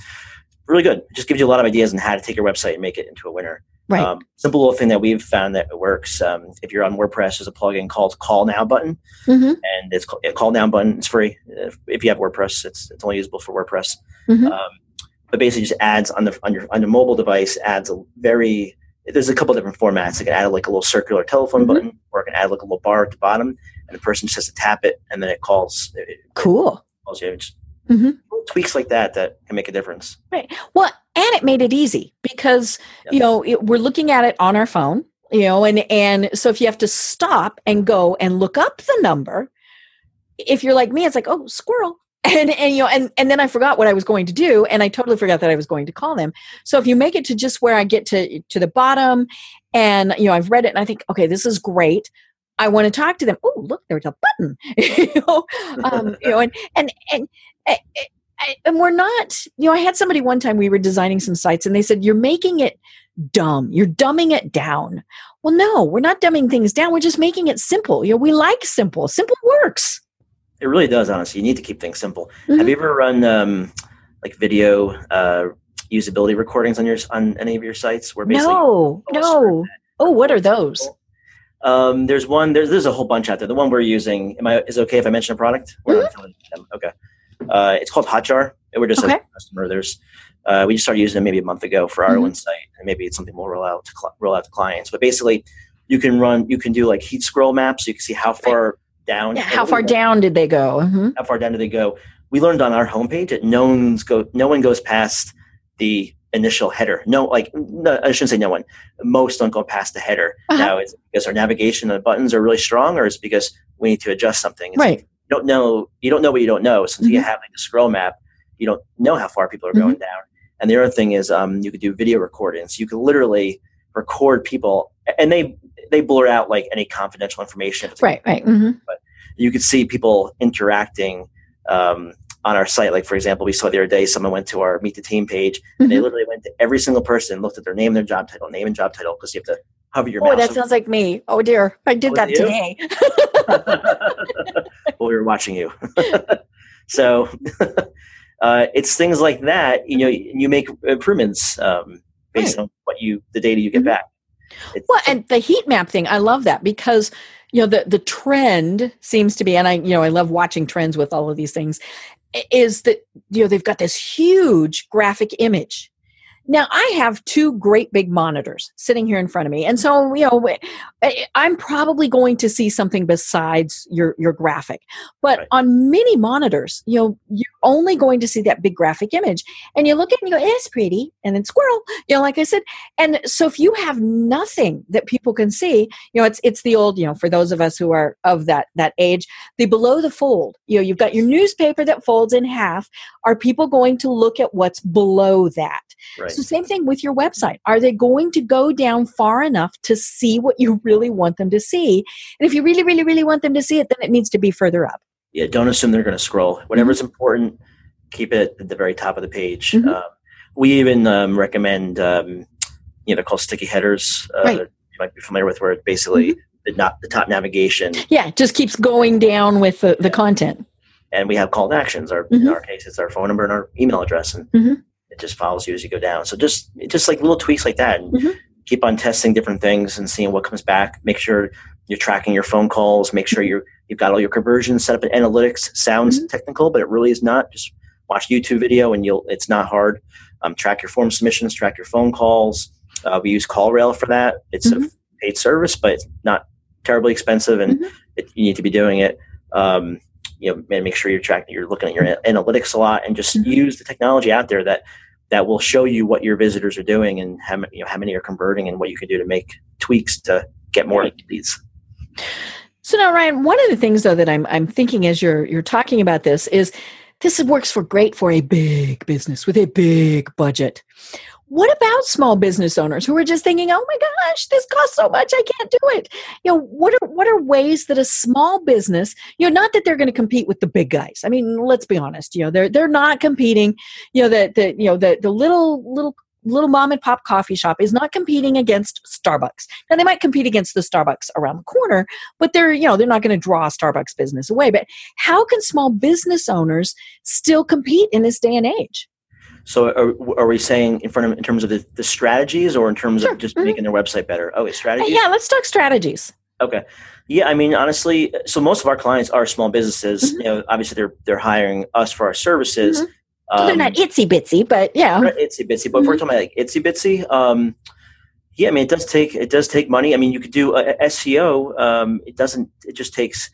Really good. It just gives you a lot of ideas on how to take your website and make it into a winner. Right. Um, simple little thing that we've found that works. Um, if you're on WordPress, there's a plugin called Call Now button, mm-hmm. and it's called, Call Now button. It's free. If, if, you have WordPress, it's it's only usable for WordPress. Mm-hmm. Um, but basically, just adds on the on your on your mobile device adds a very there's a couple different formats. I can add like a little circular telephone mm-hmm. button, or I can add like a little bar at the bottom, and the person just has to tap it, and then it calls. It, cool. It calls you. Mm-hmm. Tweaks like that that can make a difference. Right. Well, and it made it easy because yes. you know it, we're looking at it on our phone. You know, and and so if you have to stop and go and look up the number, if you're like me, it's like oh squirrel and and you know and and then i forgot what i was going to do and i totally forgot that i was going to call them. So if you make it to just where i get to to the bottom and you know i've read it and i think okay this is great. I want to talk to them. Oh look there's a button. (laughs) You know? Um, you know and and and, and and we're not you know i had somebody one time we were designing some sites and they said you're making it dumb. You're dumbing it down. Well no we're not dumbing things down. We're just making it simple. You know we like simple. Simple works it really does, honestly. You need to keep things simple. Mm-hmm. Have you ever run um, like video uh, usability recordings on your on any of your sites? Where basically no, no. Oh, what are those? Um, there's one. There's there's a whole bunch out there. The one we're using. Am I is it okay if I mention a product? Mm-hmm. Okay. Uh, it's called Hotjar. We're just okay. a customer. There's uh, we just started using it maybe a month ago for our mm-hmm. own site, and maybe it's something we'll roll out to cl- roll out to clients. But basically, you can run. You can do like heat scroll maps. So you can see how far down. Yeah, how far down did they go? Mm-hmm. How far down did they go? We learned on our homepage that no one's go no one goes past the initial header. No, like no, I shouldn't say no one. Most don't go past the header. Uh-huh. Now, is because our navigation and buttons are really strong, or is because we need to adjust something? It's right. Like you don't know. You don't know what you don't know. So mm-hmm. you have like a scroll map, you don't know how far people are mm-hmm. going down. And the other thing is, um, you could do video recordings. You could literally record people, and they they blur out like any confidential information. Right, right. Mm-hmm. But you could see people interacting um, on our site. Like for example, we saw the other day someone went to our Meet the Team page, and mm-hmm. they literally went to every single person, looked at their name, their job title, name and job title, because you have to hover your mouse. oh, that sounds like me. Oh dear, I did oh, that today. (laughs) (laughs) well, we were watching you. (laughs) so uh, it's things like that. You know, you make improvements um, based right. on what you the data you get mm-hmm. back. It's, well, and the heat map thing, I love that because you know the the trend seems to be, and I you know I love watching trends with all of these things, is that you know they've got this huge graphic image now, I have two great big monitors sitting here in front of me. And so, you know, I'm probably going to see something besides your, your graphic. But right. on many monitors, you know, you're only going to see that big graphic image. And you look at it and you go, eh, it's pretty. And then squirrel, you know, like I said. And so if you have nothing that people can see, you know, it's, it's the old, you know, for those of us who are of that, that age, the below the fold, you know, you've got your newspaper that folds in half. Are people going to look at what's below that? Right. So same thing with your website. Are they going to go down far enough to see what you really want them to see? And if you really, really, really want them to see it, then it needs to be further up. Yeah, don't assume they're going to scroll. Whatever's mm-hmm. important, keep it at the very top of the page. Mm-hmm. Um, we even um, recommend, um, you know, called sticky headers. Uh, right. You might be familiar with where it's basically mm-hmm. the, not, the top navigation. Yeah, just keeps going down with the, the content. And we have call to actions. Our, In mm-hmm. our case, it's our phone number and our email address. And mm-hmm. It just follows you as you go down. So just just like little tweaks like that. And mm-hmm. keep on testing different things and seeing what comes back. Make sure you're tracking your phone calls. Make sure you're you've got all your conversions set up in analytics. Sounds mm-hmm. technical, but it really is not. Just watch YouTube video and you'll. It's not hard. Um, track your form submissions. Track your phone calls. Uh, we use CallRail for that. It's mm-hmm. a paid service, but it's not terribly expensive, and mm-hmm. it, you need to be doing it. Um, you know, and make sure you're tracking. You're looking at your analytics a lot, and just mm-hmm. use the technology out there that that will show you what your visitors are doing and how you know how many are converting and what you can do to make tweaks to get more leads. So now, Ryan, one of the things though that I'm I'm thinking as you're you're talking about this is this works for great for a big business with a big budget. What about small business owners who are just thinking, "Oh my gosh, this costs so much, I can't do it." You know, what are what are ways that a small business, you know, not that they're going to compete with the big guys. I mean, let's be honest, you know, they're they're not competing, you know, the the you know, the the little little little mom and pop coffee shop is not competing against Starbucks. Now they might compete against the Starbucks around the corner, but they're, you know, they're not going to draw Starbucks business away. But how can small business owners still compete in this day and age? So are, are we saying in front of in terms of the, the strategies or in terms sure. of just mm-hmm. making their website better? Oh, strategies. Yeah, let's talk strategies. Okay. Yeah, I mean, honestly, so most of our clients are small businesses. Mm-hmm. You know, obviously they're they're hiring us for our services. Mm-hmm. Um, they're not itsy bitsy, but yeah, itsy bitsy. But if we're mm-hmm. talking about like itsy bitsy, um, yeah, I mean, it does take it does take money. I mean, you could do uh, SEO. Um, it doesn't. It just takes.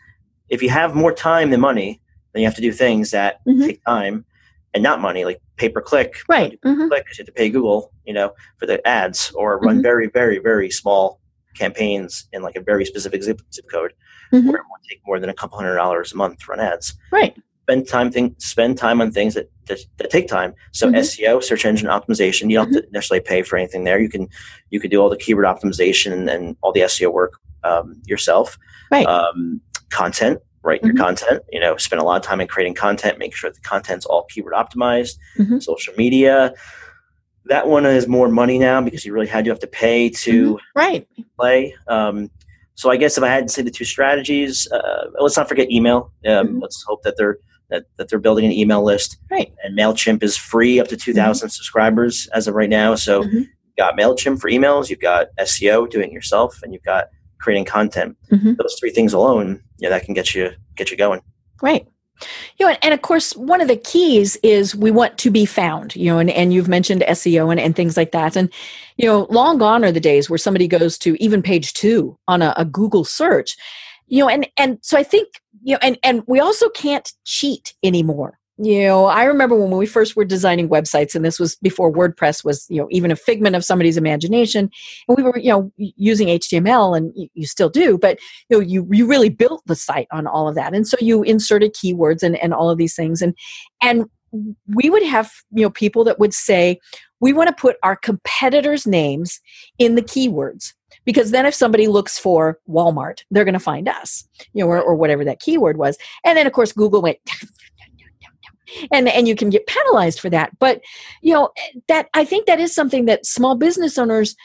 If you have more time than money, then you have to do things that mm-hmm. take time and not money, like pay per click. Right. Mm-hmm. Click you have to pay Google, you know, for the ads, or run mm-hmm. very, very, very small campaigns in like a very specific zip, zip code, mm-hmm. where it won't take more than a couple hundred dollars a month to run ads. Right spend time think spend time on things that, that, that take time. So mm-hmm. SEO, search engine optimization, you don't have to necessarily pay for anything there. You can you can do all the keyword optimization and, and all the SEO work um, yourself. Right. Um, content, write mm-hmm. your content. You know, spend a lot of time in creating content. Make sure the content's all keyword optimized. Mm-hmm. Social media. That one is more money now because you really had to have to pay to mm-hmm. right play. Um, so I guess if I had to say the two strategies, uh, let's not forget email. Um, let's hope that they're that, that they're building an email list. Right. And MailChimp is free up to 2,000 mm-hmm. subscribers as of right now. So mm-hmm. you've got MailChimp for emails, you've got SEO, doing it yourself, and you've got creating content. Mm-hmm. Those three things alone, yeah, that can get you get you going. Right. You know, and, and, of course, one of the keys is we want to be found, you know, and, and you've mentioned SEO and, and things like that. And, you know, long gone are the days where somebody goes to even page two on a, a Google search you know and and so i think you know and and we also can't cheat anymore you know i remember when we first were designing websites and this was before wordpress was you know even a figment of somebody's imagination and we were you know using html and you, still do but you know you you really built the site on all of that and so you inserted keywords and and all of these things and and we would have you know people that would say we want to put our competitors names in the keywords because then if somebody looks for Walmart, they're going to find us, you know, or, or whatever that keyword was. And then of course Google went (laughs) and and you can get penalized for that. But you know that I think that is something that small business owners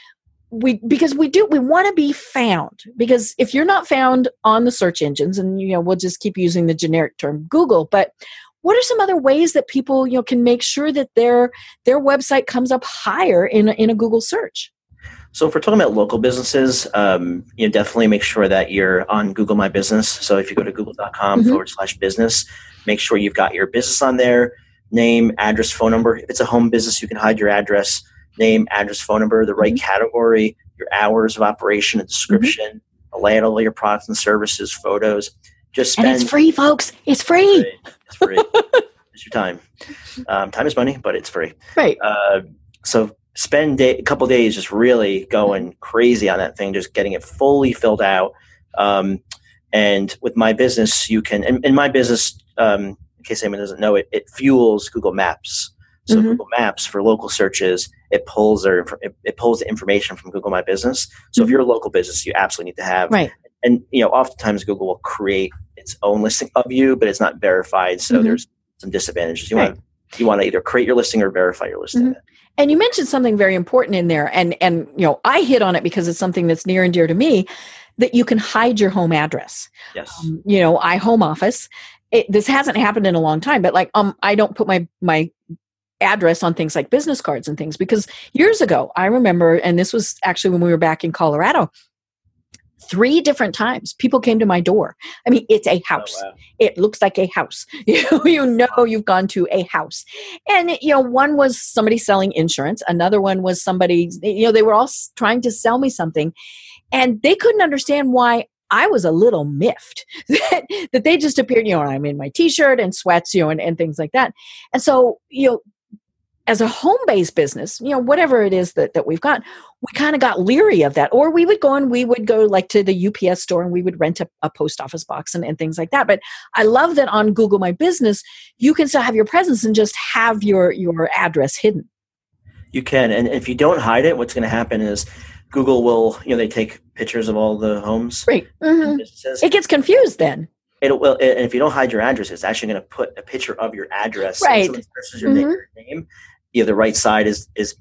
we because we do we want to be found because if you're not found on the search engines and you know we'll just keep using the generic term Google, but what are some other ways that people you know can make sure that their their website comes up higher in in a Google search? So if we're talking about local businesses, um, you know, definitely make sure that you're on Google My Business. So if you go to google.com mm-hmm. forward slash business, make sure you've got your business on there, name, address, phone number. If it's a home business, you can hide your address, name, address, phone number, the right mm-hmm. category, your hours of operation, a description, mm-hmm. a layout of all your products and services, photos. Just spend. And it's free, folks. It's free. It's free. It's, free. (laughs) it's your time. Um, time is money, but it's free. Right. Uh, so spend day, a couple days just really going crazy on that thing, just getting it fully filled out. Um, and with my business, you can, in, in my business, um, in case anyone doesn't know it, it fuels Google Maps. So mm-hmm. Google Maps for local searches, it pulls their it, it pulls the information from Google My Business. So mm-hmm. if you're a local business, you absolutely need to have right. And you know, oftentimes Google will create its own listing of you, but it's not verified. So mm-hmm. there's some disadvantages. You right. want you want to either create your listing or verify your listing. And you mentioned something very important in there, and and you know I hit on it because it's something that's near and dear to me. That you can hide your home address. Yes. Um, you know, I home office. It, this hasn't happened in a long time, but like um, I don't put my my address on things like business cards and things because years ago I remember, and this was actually when we were back in Colorado three different times people came to my door. I mean it's a oh, house. oh, wow. it looks like a house. (laughs) You know, you know you've gone to a house. And you know one was somebody selling insurance. Another one was somebody you know they were all trying to sell me something. And they couldn't understand why I was a little miffed (laughs) that, that they just appeared, you know, I'm in my t-shirt and sweats, you know, and, and things like that. And so, you know, as a home-based business, you know, whatever it is that, that we've got, we kind of got leery of that. Or we would go and we would go like to the UPS store and we would rent a, a, post office box and, and things like that. But I love that on Google My Business, you can still have your presence and just have your your address hidden. You can. And if you don't hide it, what's going to happen is Google will, you know, they take pictures of all the homes. Right. Mm-hmm. It gets confused then. It will, and if you don't hide your address, it's actually going to put a picture of your address. Right. So your, mm-hmm. name, you the right side is is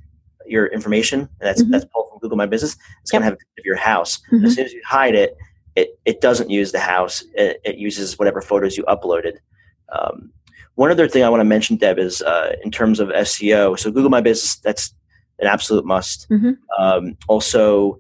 your information. that's mm-hmm. that's pulled from Google My Business. It's yep. going to have a picture of your house. Mm-hmm. As soon as you hide it, it it doesn't use the house. It, it uses whatever photos you uploaded. Um, one other thing I want to mention, Deb, is uh, in terms of SEO. So Google My Business, that's an absolute must. Mm-hmm. Um, also,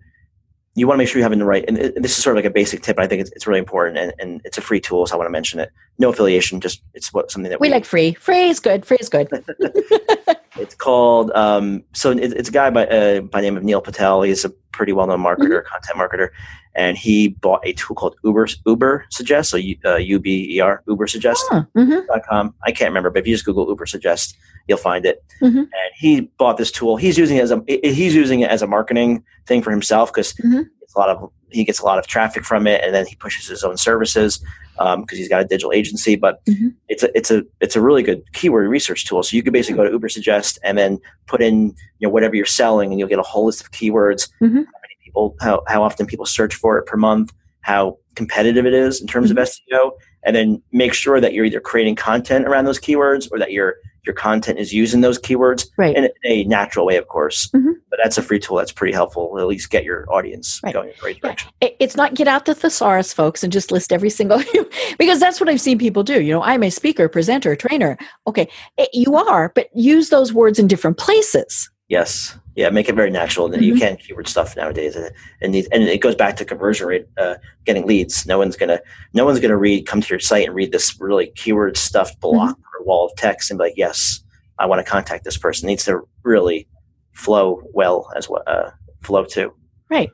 you want to make sure you're having the right, and, this is sort of like a basic tip. I think it's, it's really important, and, and, it's a free tool, so I want to mention it. No affiliation, just it's what something that we, we like. Free, free is good. Free is good. (laughs) (laughs) it's called. Um, so it, it's a guy by uh, by name of Neil Patel. He's a pretty well known marketer, mm-hmm. content marketer, and he bought a tool called Uber Uber Suggest. So uh, U B E R Uber Suggest. Oh, mm-hmm. I can't remember, but if you just Google Uber Suggest, you'll find it. Mm-hmm. And he bought this tool. He's using it as a he's using it as a marketing thing for himself because mm-hmm. it's a lot of he gets a lot of traffic from it, and then he pushes his own services because um, he's got a digital agency. But mm-hmm. it's a it's a it's a really good keyword research tool. So you could basically go to Uber Suggest and then put in you know whatever you're selling, and you'll get a whole list of keywords. Mm-hmm. How many people how how often people search for it per month, how competitive it is in terms of mm-hmm. SEO, and then make sure that you're either creating content around those keywords or that you're your content is using those keywords right. in a natural way, of course. Mm-hmm. But that's a free tool that's pretty helpful. At least get your audience right. going in the right direction. It's not get out the thesaurus, folks, and just list every single (laughs) because that's what I've seen people do. You know, I'm a speaker, presenter, trainer. Okay, it, you are, but use those words in different places. Yes. Yeah, make it very natural. Mm-hmm. You can't keyword stuff nowadays, and and, and it goes back to conversion rate, uh, getting leads. No one's gonna no one's gonna read come to your site and read this really keyword stuffed block mm-hmm. or wall of text and be like, yes, I want to contact this person. It needs to really flow well as well, uh, flow too. Right.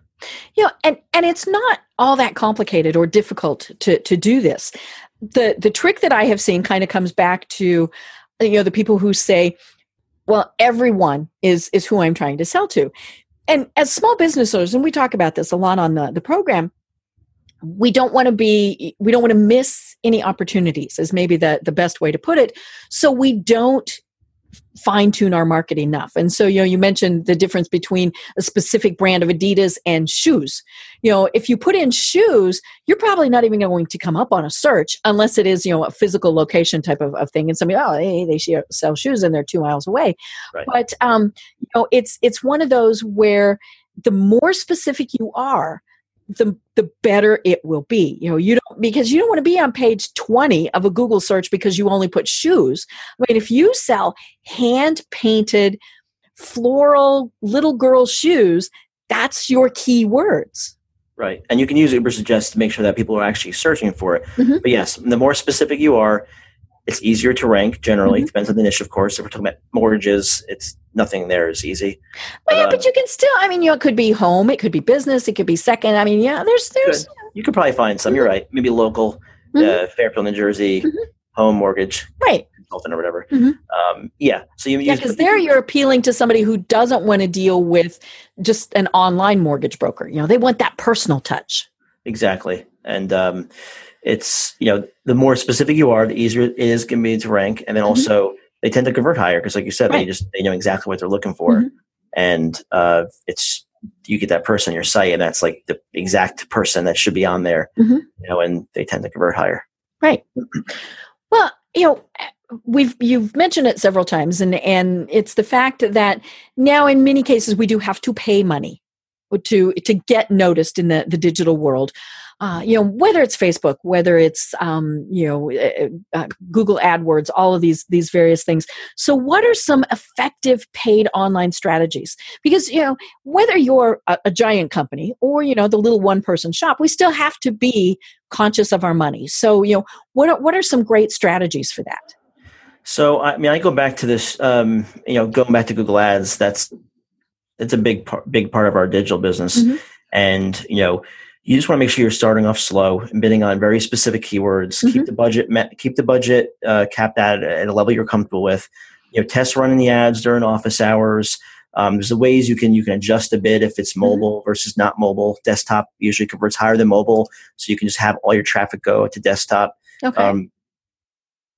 You know, and and it's not all that complicated or difficult to to do this. The the trick that I have seen kind of comes back to you know the people who say well everyone is is who i'm trying to sell to. And as small business owners and we talk about this a lot on the, the program we don't want to be we don't want to miss any opportunities is maybe the, the best way to put it. So we don't fine tune our market enough. And so, you know, you mentioned the difference between a specific brand of Adidas and shoes. You know, if you put in shoes, you're probably not even going to come up on a search unless it is, you know, a physical location type of, of thing. And somebody, oh, hey, they sell shoes and they're two miles away. Right. But, um, you know, it's, it's one of those where the more specific you are, the the better it will be. You know, you don't because you don't want to be on page 20 of a Google search because you only put shoes. I mean, if you sell hand painted floral little girl shoes, that's your keywords. Right. And you can use Uber Suggest to make sure that people are actually searching for it. Mm-hmm. But yes, the more specific you are, it's easier to rank generally. Mm-hmm. Depends on the niche, of course. If we're talking about mortgages, it's nothing there is easy. Well, yeah, but uh, you can still. I mean, you know, it could be home, it could be business, it could be second. I mean, yeah, there's there's. Good. You could probably find some. You're right. Maybe local, uh, mm-hmm. uh, Fairfield, New Jersey, mm-hmm. home mortgage, right? Consultant or whatever. Mm-hmm. Um, yeah. So you yeah, because there you're appealing to somebody who doesn't want to deal with just an online mortgage broker. You know, they want that personal touch. Exactly, and um, it's you know the more specific you are, the easier it is going to be to rank, and then mm-hmm. also they tend to convert higher because, like you said, right. they just they know exactly what they're looking for, mm-hmm. and uh, it's you get that person on your site, and that's like the exact person that should be on there, mm-hmm. you know, and they tend to convert higher. Right. Well, you know, we've you've mentioned it several times, and and it's the fact that now in many cases we do have to pay money to to get noticed in the the digital world uh, you know whether it's facebook whether it's um, you know uh, uh, google adwords all of these these various things so what are some effective paid online strategies because you know whether you're a, a giant company or you know the little one person shop we still have to be conscious of our money so you know what are, what are some great strategies for that so i mean i go back to this um, you know going back to google ads that's it's a big part, big part of our digital business. Mm-hmm. And you know, you just want to make sure you're starting off slow and bidding on very specific keywords. Mm-hmm. Keep the budget met, keep the budget uh, capped at at a level you're comfortable with. You know, test running the ads during office hours. Um, there's the ways you can you can adjust a bid if it's mm-hmm. mobile mm-hmm. versus not mobile. Desktop usually converts higher than mobile, so you can just have all your traffic go to desktop. Okay. Um,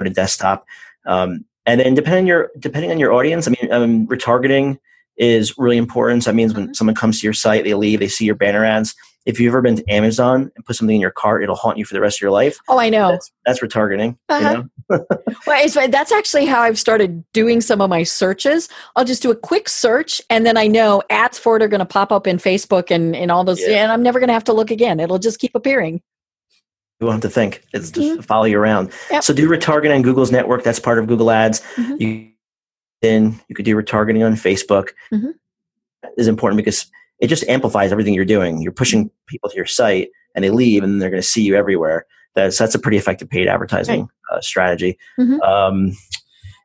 to desktop, um, and then depending on your depending on your audience, I mean, um, retargeting is really important. So that means when mm-hmm. someone comes to your site, they leave, they see your banner ads. If you've ever been to Amazon and put something in your cart, it'll haunt you for the rest of your life. Oh, I know. That's, that's retargeting. Uh-huh. You know? (laughs) well, that's actually how I've started doing some of my searches. I'll just do a quick search, and then I know ads for it are going to pop up in Facebook and, and all those, yeah. and I'm never going to have to look again. It'll just keep appearing. You won't have to think. It's just mm-hmm. follow you around. Yep. So do retargeting on Google's network. That's part of Google Ads. Mm-hmm. You in. You could do retargeting on Facebook. Mm-hmm. Is important because it just amplifies everything you're doing. You're pushing people to your site, and they leave, and they're going to see you everywhere. That's that's a pretty effective paid advertising right. uh, strategy. Mm-hmm. Um,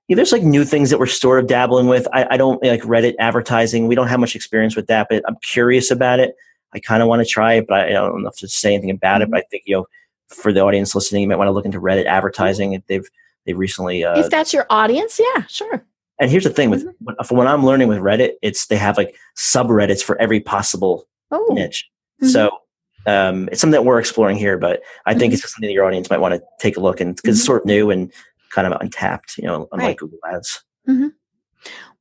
yeah, there's like new things that we're sort of dabbling with. I, I don't like Reddit advertising. We don't have much experience with that, but I'm curious about it. I kind of want to try it, but I, don't know if to say anything about mm-hmm. it. But I think you know, for the audience listening, you might want to look into Reddit advertising. If They've they've recently. Uh, if that's your audience, yeah, sure. And here's the thing with mm-hmm. from what I'm learning with Reddit, it's they have like subreddits for every possible oh. niche. Mm-hmm. So um, it's something that we're exploring here, but I think mm-hmm. it's something that your audience might want to take a look and because it's mm-hmm. sort of new and kind of untapped, you know, unlike right. Google Ads.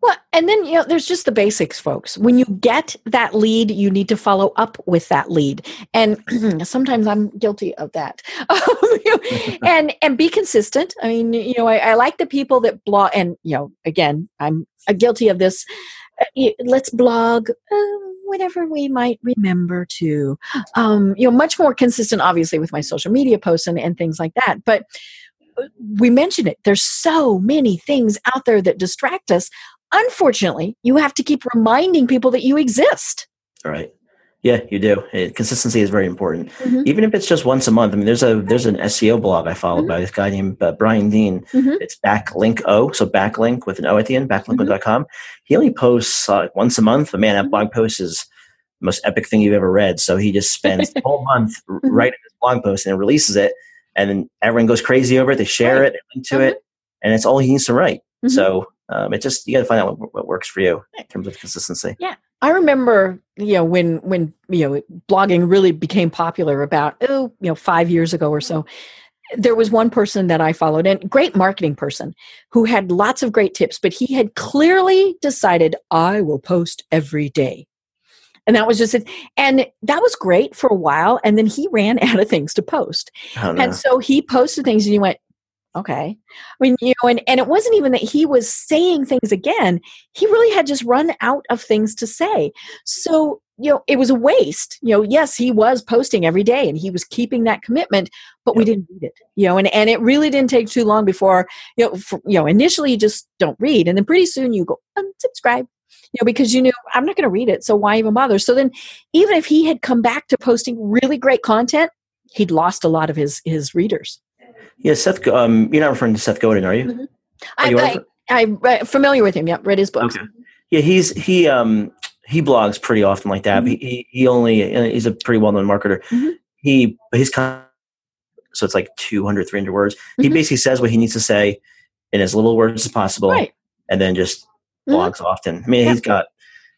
Well, and then, you know, there's just the basics, folks. When you get that lead, you need to follow up with that lead. And (clears throat) sometimes I'm guilty of that. (laughs) and and be consistent. I mean, you know, I, I like the people that blog and, you know, again, I'm guilty of this. Uh, let's blog uh, whatever we might remember to. Um, you know, much more consistent, obviously, with my social media posts and, and things like that. But we mentioned it. There's so many things out there that distract us. Unfortunately, you have to keep reminding people that you exist. All right. Yeah, you do. It, consistency is very important, mm-hmm. even if it's just once a month. I mean, there's a there's an SEO blog I follow mm-hmm. by this guy named uh, Brian Dean. Mm-hmm. It's Backlink O, so backlink with an O at the end. Backlinko.com. He only posts uh, once a month, but man, that mm-hmm. blog post is the most epic thing you've ever read. So he just spends (laughs) the whole month mm-hmm. writing this blog post and releases it, and then everyone goes crazy over it. They share right. it, they link to it, mm-hmm. and it's all he needs to write. So um, it just you got to find out what, what, works for you in terms of consistency. Yeah, I remember you know when when you know blogging really became popular about oh you know five years ago or so. There was one person that I followed, and great marketing person, who had lots of great tips, but he had clearly decided I will post every day. And that was just it. And that was great for a while. And then he ran (laughs) out of things to post. Oh, no. And so he posted things and he went, okay i mean you know and, and it wasn't even that he was saying things again he really had just run out of things to say so you know it was a waste you know yes he was posting every day and he was keeping that commitment but we didn't read it you know and, and it really didn't take too long before you know for, you know initially you just don't read and then pretty soon you go unsubscribe you know because you knew i'm not going to read it so why even bother so then even if he had come back to posting really great content he'd lost a lot of his his readers yeah, Seth. Um, you're not referring to Seth Godin, are you? Mm-hmm. I, you I, I, am familiar with him. Yeah, read his books. Okay. Yeah, he's he um he blogs pretty often like that. Mm-hmm. He he only uh, he's a pretty well known marketer. Mm-hmm. He his con- so it's like 200 300 words. He mm-hmm. basically says what he needs to say in as little words as possible, right. and then just mm-hmm. blogs often. I mean, yeah. he's got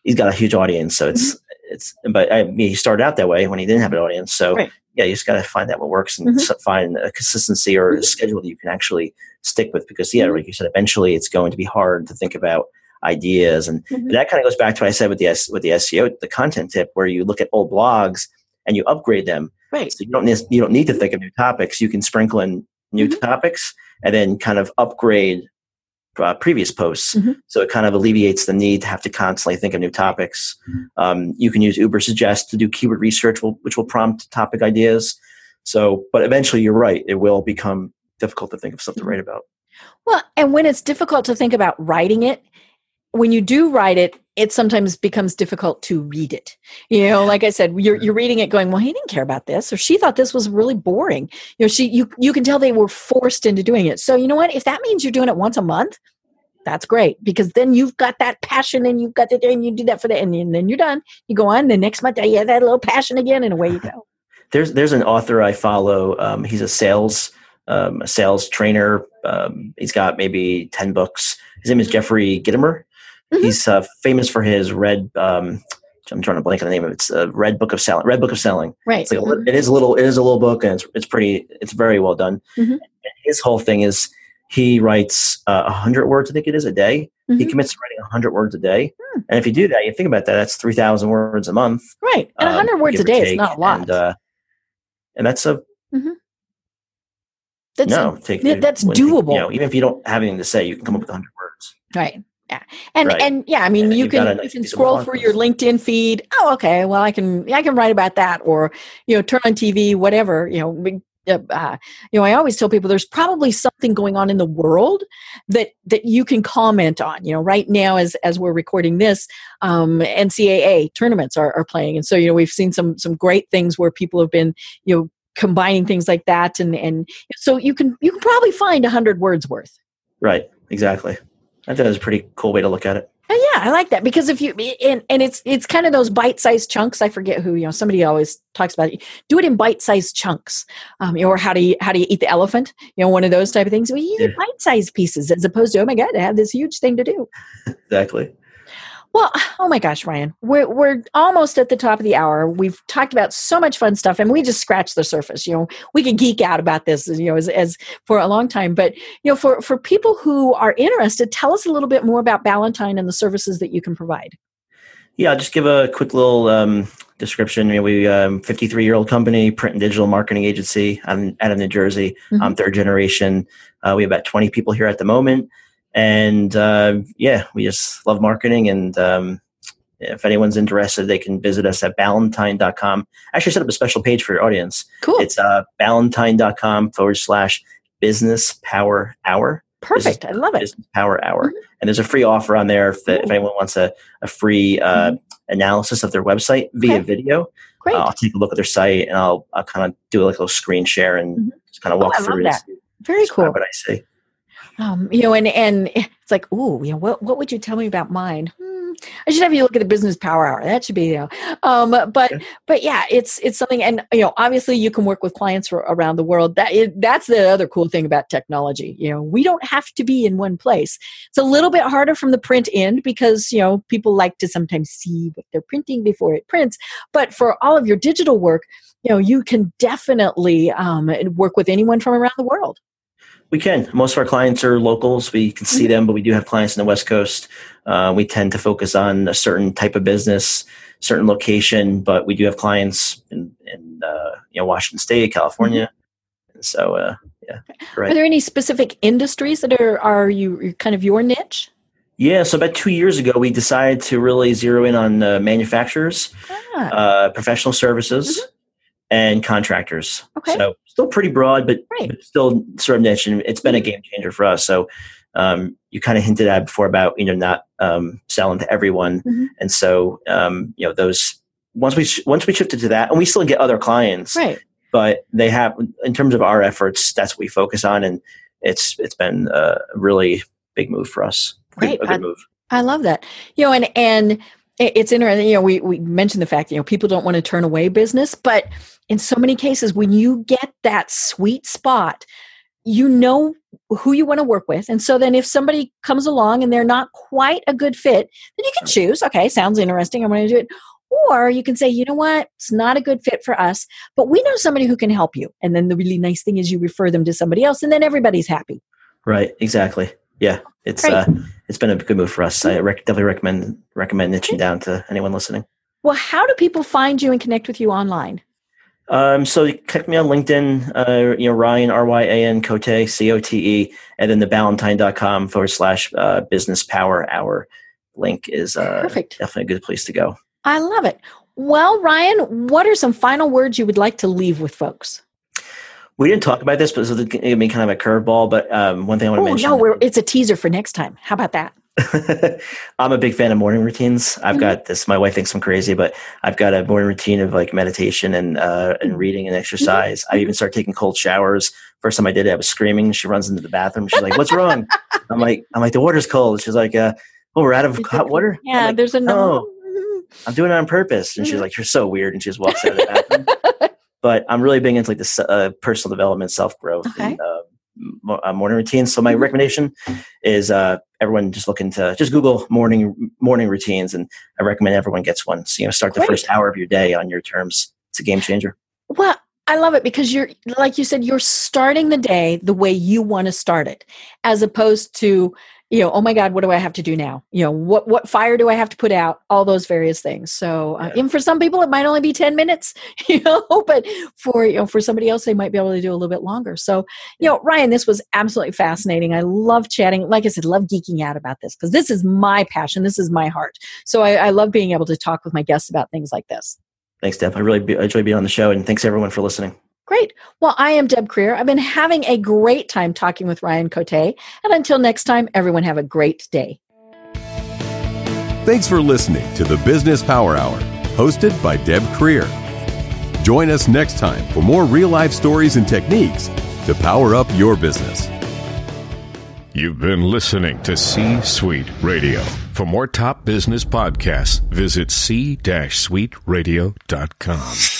he's got a huge audience, so it's mm-hmm. it's. But I mean, he started out that way when he didn't have an audience, so right. yeah, you just got to find out what works and mm-hmm. find a consistency or a mm-hmm. schedule that you can actually stick with. Because yeah, mm-hmm. like you said, eventually it's going to be hard to think about ideas, and mm-hmm. that kind of goes back to what I said with the with the SEO, the content tip, where you look at old blogs and you upgrade them. Right. So you don't need, you don't need to think of new topics. You can sprinkle in new mm-hmm. topics and then kind of upgrade uh, previous posts. Mm-hmm. So it kind of alleviates the need to have to constantly think of new topics. Mm-hmm. Um, you can use Uber Suggest to do keyword research, which will prompt topic ideas. So, but eventually, you're right; it will become difficult to think of something to write about. Well, and when it's difficult to think about writing it, when you do write it, it sometimes becomes difficult to read it. You know, like I said, you're you're reading it going, well, he didn't care about this, or she thought this was really boring. You know, she you you can tell they were forced into doing it. So you know what? If that means you're doing it once a month, that's great because then you've got that passion and you've got the and you do that for the and then you're done. You go on the next month, you have that little passion again, and away you go. (sighs) There's there's an author I follow. Um, he's a sales um, a sales trainer. Um, he's got maybe ten books. His name is Jeffrey Gitomer Mm-hmm. He's uh, famous for his red. Um, I'm trying to blank on the name of it. It's a Red Book of Selling. Red Book of Selling. Right. It's Like a, it is a little. It is a little book, and it's it's pretty. It's very well done. Mm-hmm. his whole thing is he writes uh, a uh, hundred words. I think it is a day. Mm-hmm. He commits to writing a hundred words a day. Hmm. And if you do that, you think about that. That's three thousand words a month. Right. And um, hundred words a day is not a lot. And, uh, and that's a. Mm-hmm. That's no, take, that's doable. You know, even if you don't have anything to say, you can come up with hundred words. Right. Yeah. And right. and yeah, I mean and you can you can scroll through your LinkedIn feed. Oh, okay. Well, I can I can write about that or you know, turn on TV, whatever, you know, uh, uh, you know, I always tell people there's probably something going on in the world that that you can comment on. You know, right now as as we're recording this, um, NCAA tournaments are, are playing, and so you know we've seen some some great things where people have been you know combining things like that, and and so you can you can probably find a hundred words worth. Right. Exactly. I thought it was a pretty cool way to look at it. Oh, yeah, I like that because if you and, and it's it's kind of those bite-sized chunks. I forget who you know. Somebody always talks about it. Do it in bite-sized chunks, um, or how do you how do you eat the elephant? You know, one of those type of things. We well, eat yeah. bite-sized pieces as opposed to oh my god, I have this huge thing to do. (laughs) exactly. Well, (sighs) oh my gosh, Ryan, we're we're almost at the top of the hour. We've talked about so much fun stuff, and we just scratched the surface. You know, we could geek out about this, you know, as, as for a long time. But you know, for for people who are interested, tell us a little bit more about Ballantine and the services that you can provide. Yeah, I'll just give a quick little um, description. You know, we um, 53 year old company, print and digital marketing agency I'm out of New Jersey. Mm-hmm. I'm third generation. Uh, we have about 20 people here at the moment and uh, yeah, we just love marketing. And um, if anyone's interested, they can visit us at ballantine.com. I actually set up a special page for your audience. Cool. It's uh, ballantine.com forward slash business power hour. Perfect. Business, I love it. Business Power Hour. Mm-hmm. And there's a free offer on there if, the, if anyone wants a, a free uh, mm-hmm. analysis of their website via okay. video. Great. Uh, I'll take a look at their site and I'll, I'll kind of do like a little screen share and mm-hmm. just kind of walk oh, through it. Very cool. What I see. Um, you know, and and it's like, oh, you know, what what would you tell me about mine? Hmm, I should have you look at the business power hour. That should be, you know, um, but but yeah, it's it's something, and you know, obviously you can work with clients for, around the world. That is, that's the other cool thing about technology. You know, we don't have to be in one place. It's a little bit harder from the print end because you know people like to sometimes see what they're printing before it prints. But for all of your digital work, you know, you can definitely um, work with anyone from around the world. We can. Most of our clients are locals. We can see mm-hmm. them, but we do have clients in the West Coast. Uh, we tend to focus on a certain type of business, certain location, but we do have clients in, in uh, you know Washington State, California. Mm-hmm. And so, uh, yeah. Right. Are there any specific industries that are are you kind of your niche? Yeah, so about two years ago, we decided to really zero in on uh, manufacturers, ah. Uh, professional services. Mm-hmm and contractors. Okay. So still pretty broad, but, right. but, still sort of niche, and it's been a mm-hmm. game changer for us. So um, you kind of hinted at before about you know not um, selling to everyone, mm-hmm. and so um, you know those once we sh- once we shifted to that, and we still get other clients, right? But they have in terms of our efforts, that's what we focus on, and it's it's been a really big move for us. A good I, move. I love that. You know, and and it's interesting you know we, we mentioned the fact you know people don't want to turn away business but in so many cases when you get that sweet spot you know who you want to work with and so then if somebody comes along and they're not quite a good fit then you can choose okay sounds interesting i'm going to do it Or you can say, you know what, it's not a good fit for us, but we know somebody who can help you. And then the really nice thing is you refer them to somebody else, and then everybody's happy. Right. Exactly. Yeah. It's uh, it's been a good move for us. I rec- definitely recommend recommend niching down to anyone listening. Well, how do people find you and connect with you online? Um, so you click me on LinkedIn, uh, you know, Ryan, R-Y-A-N, Cote, C-O-T-E, and then the ballantine.com forward slash uh, business power hour link is uh, Perfect. definitely a good place to go. I love it. Well, Ryan, what are some final words you would like to leave with folks? We didn't talk about this, but this is going to be kind of a curveball. But um, one thing I want to mention. oh, mention. no, it's a teaser for next time. How about that? (laughs) I'm a big fan of morning routines. I've mm-hmm. got this. My wife thinks I'm crazy, but I've got a morning routine of like meditation and uh, and mm-hmm. reading and exercise. Mm-hmm. I even start taking cold showers. First time I did it, I was screaming. She runs into the bathroom. She's like, "What's wrong?" (laughs) I'm like, "I'm like the water's cold." She's like, uh, "Oh, we're out of hot water." Yeah, like, there's a no. (laughs) I'm doing it on purpose. And she's mm-hmm. like, "You're so weird," and she just walks out of the bathroom. but I'm really big into like this uh, personal development, self growth, okay. and uh, morning routines. So my mm-hmm. recommendation is uh, everyone just look into just Google morning morning routines, and I recommend everyone gets one. So you know, start the first hour of your day on your terms. It's a game changer. Well, I love it because you're like you said, you're starting the day the way you want to start it, as opposed to you know, oh my God, what do I have to do now? You know, what what fire do I have to put out? All those various things. So, uh, and for some people, it might only be ten minutes, (laughs) you know, but for you know, for somebody else, they might be able to do a little bit longer. So, you know, Ryan, this was absolutely fascinating. I love chatting. Like I said, love geeking out about this because this is my passion. This is my heart. So, I, I love being able to talk with my guests about things like this. Thanks, Deb. I really be, I enjoy being on the show, and thanks everyone for listening. Great. Well, I am Deb Krier. I've been having a great time talking with Ryan Cote. And until next time, everyone have a great day. Thanks for listening to the Business Power Hour, hosted by Deb Krier. Join us next time for more real life stories and techniques to power up your business. You've been listening to C Suite Radio. For more top business podcasts, visit c-suiteradio.com.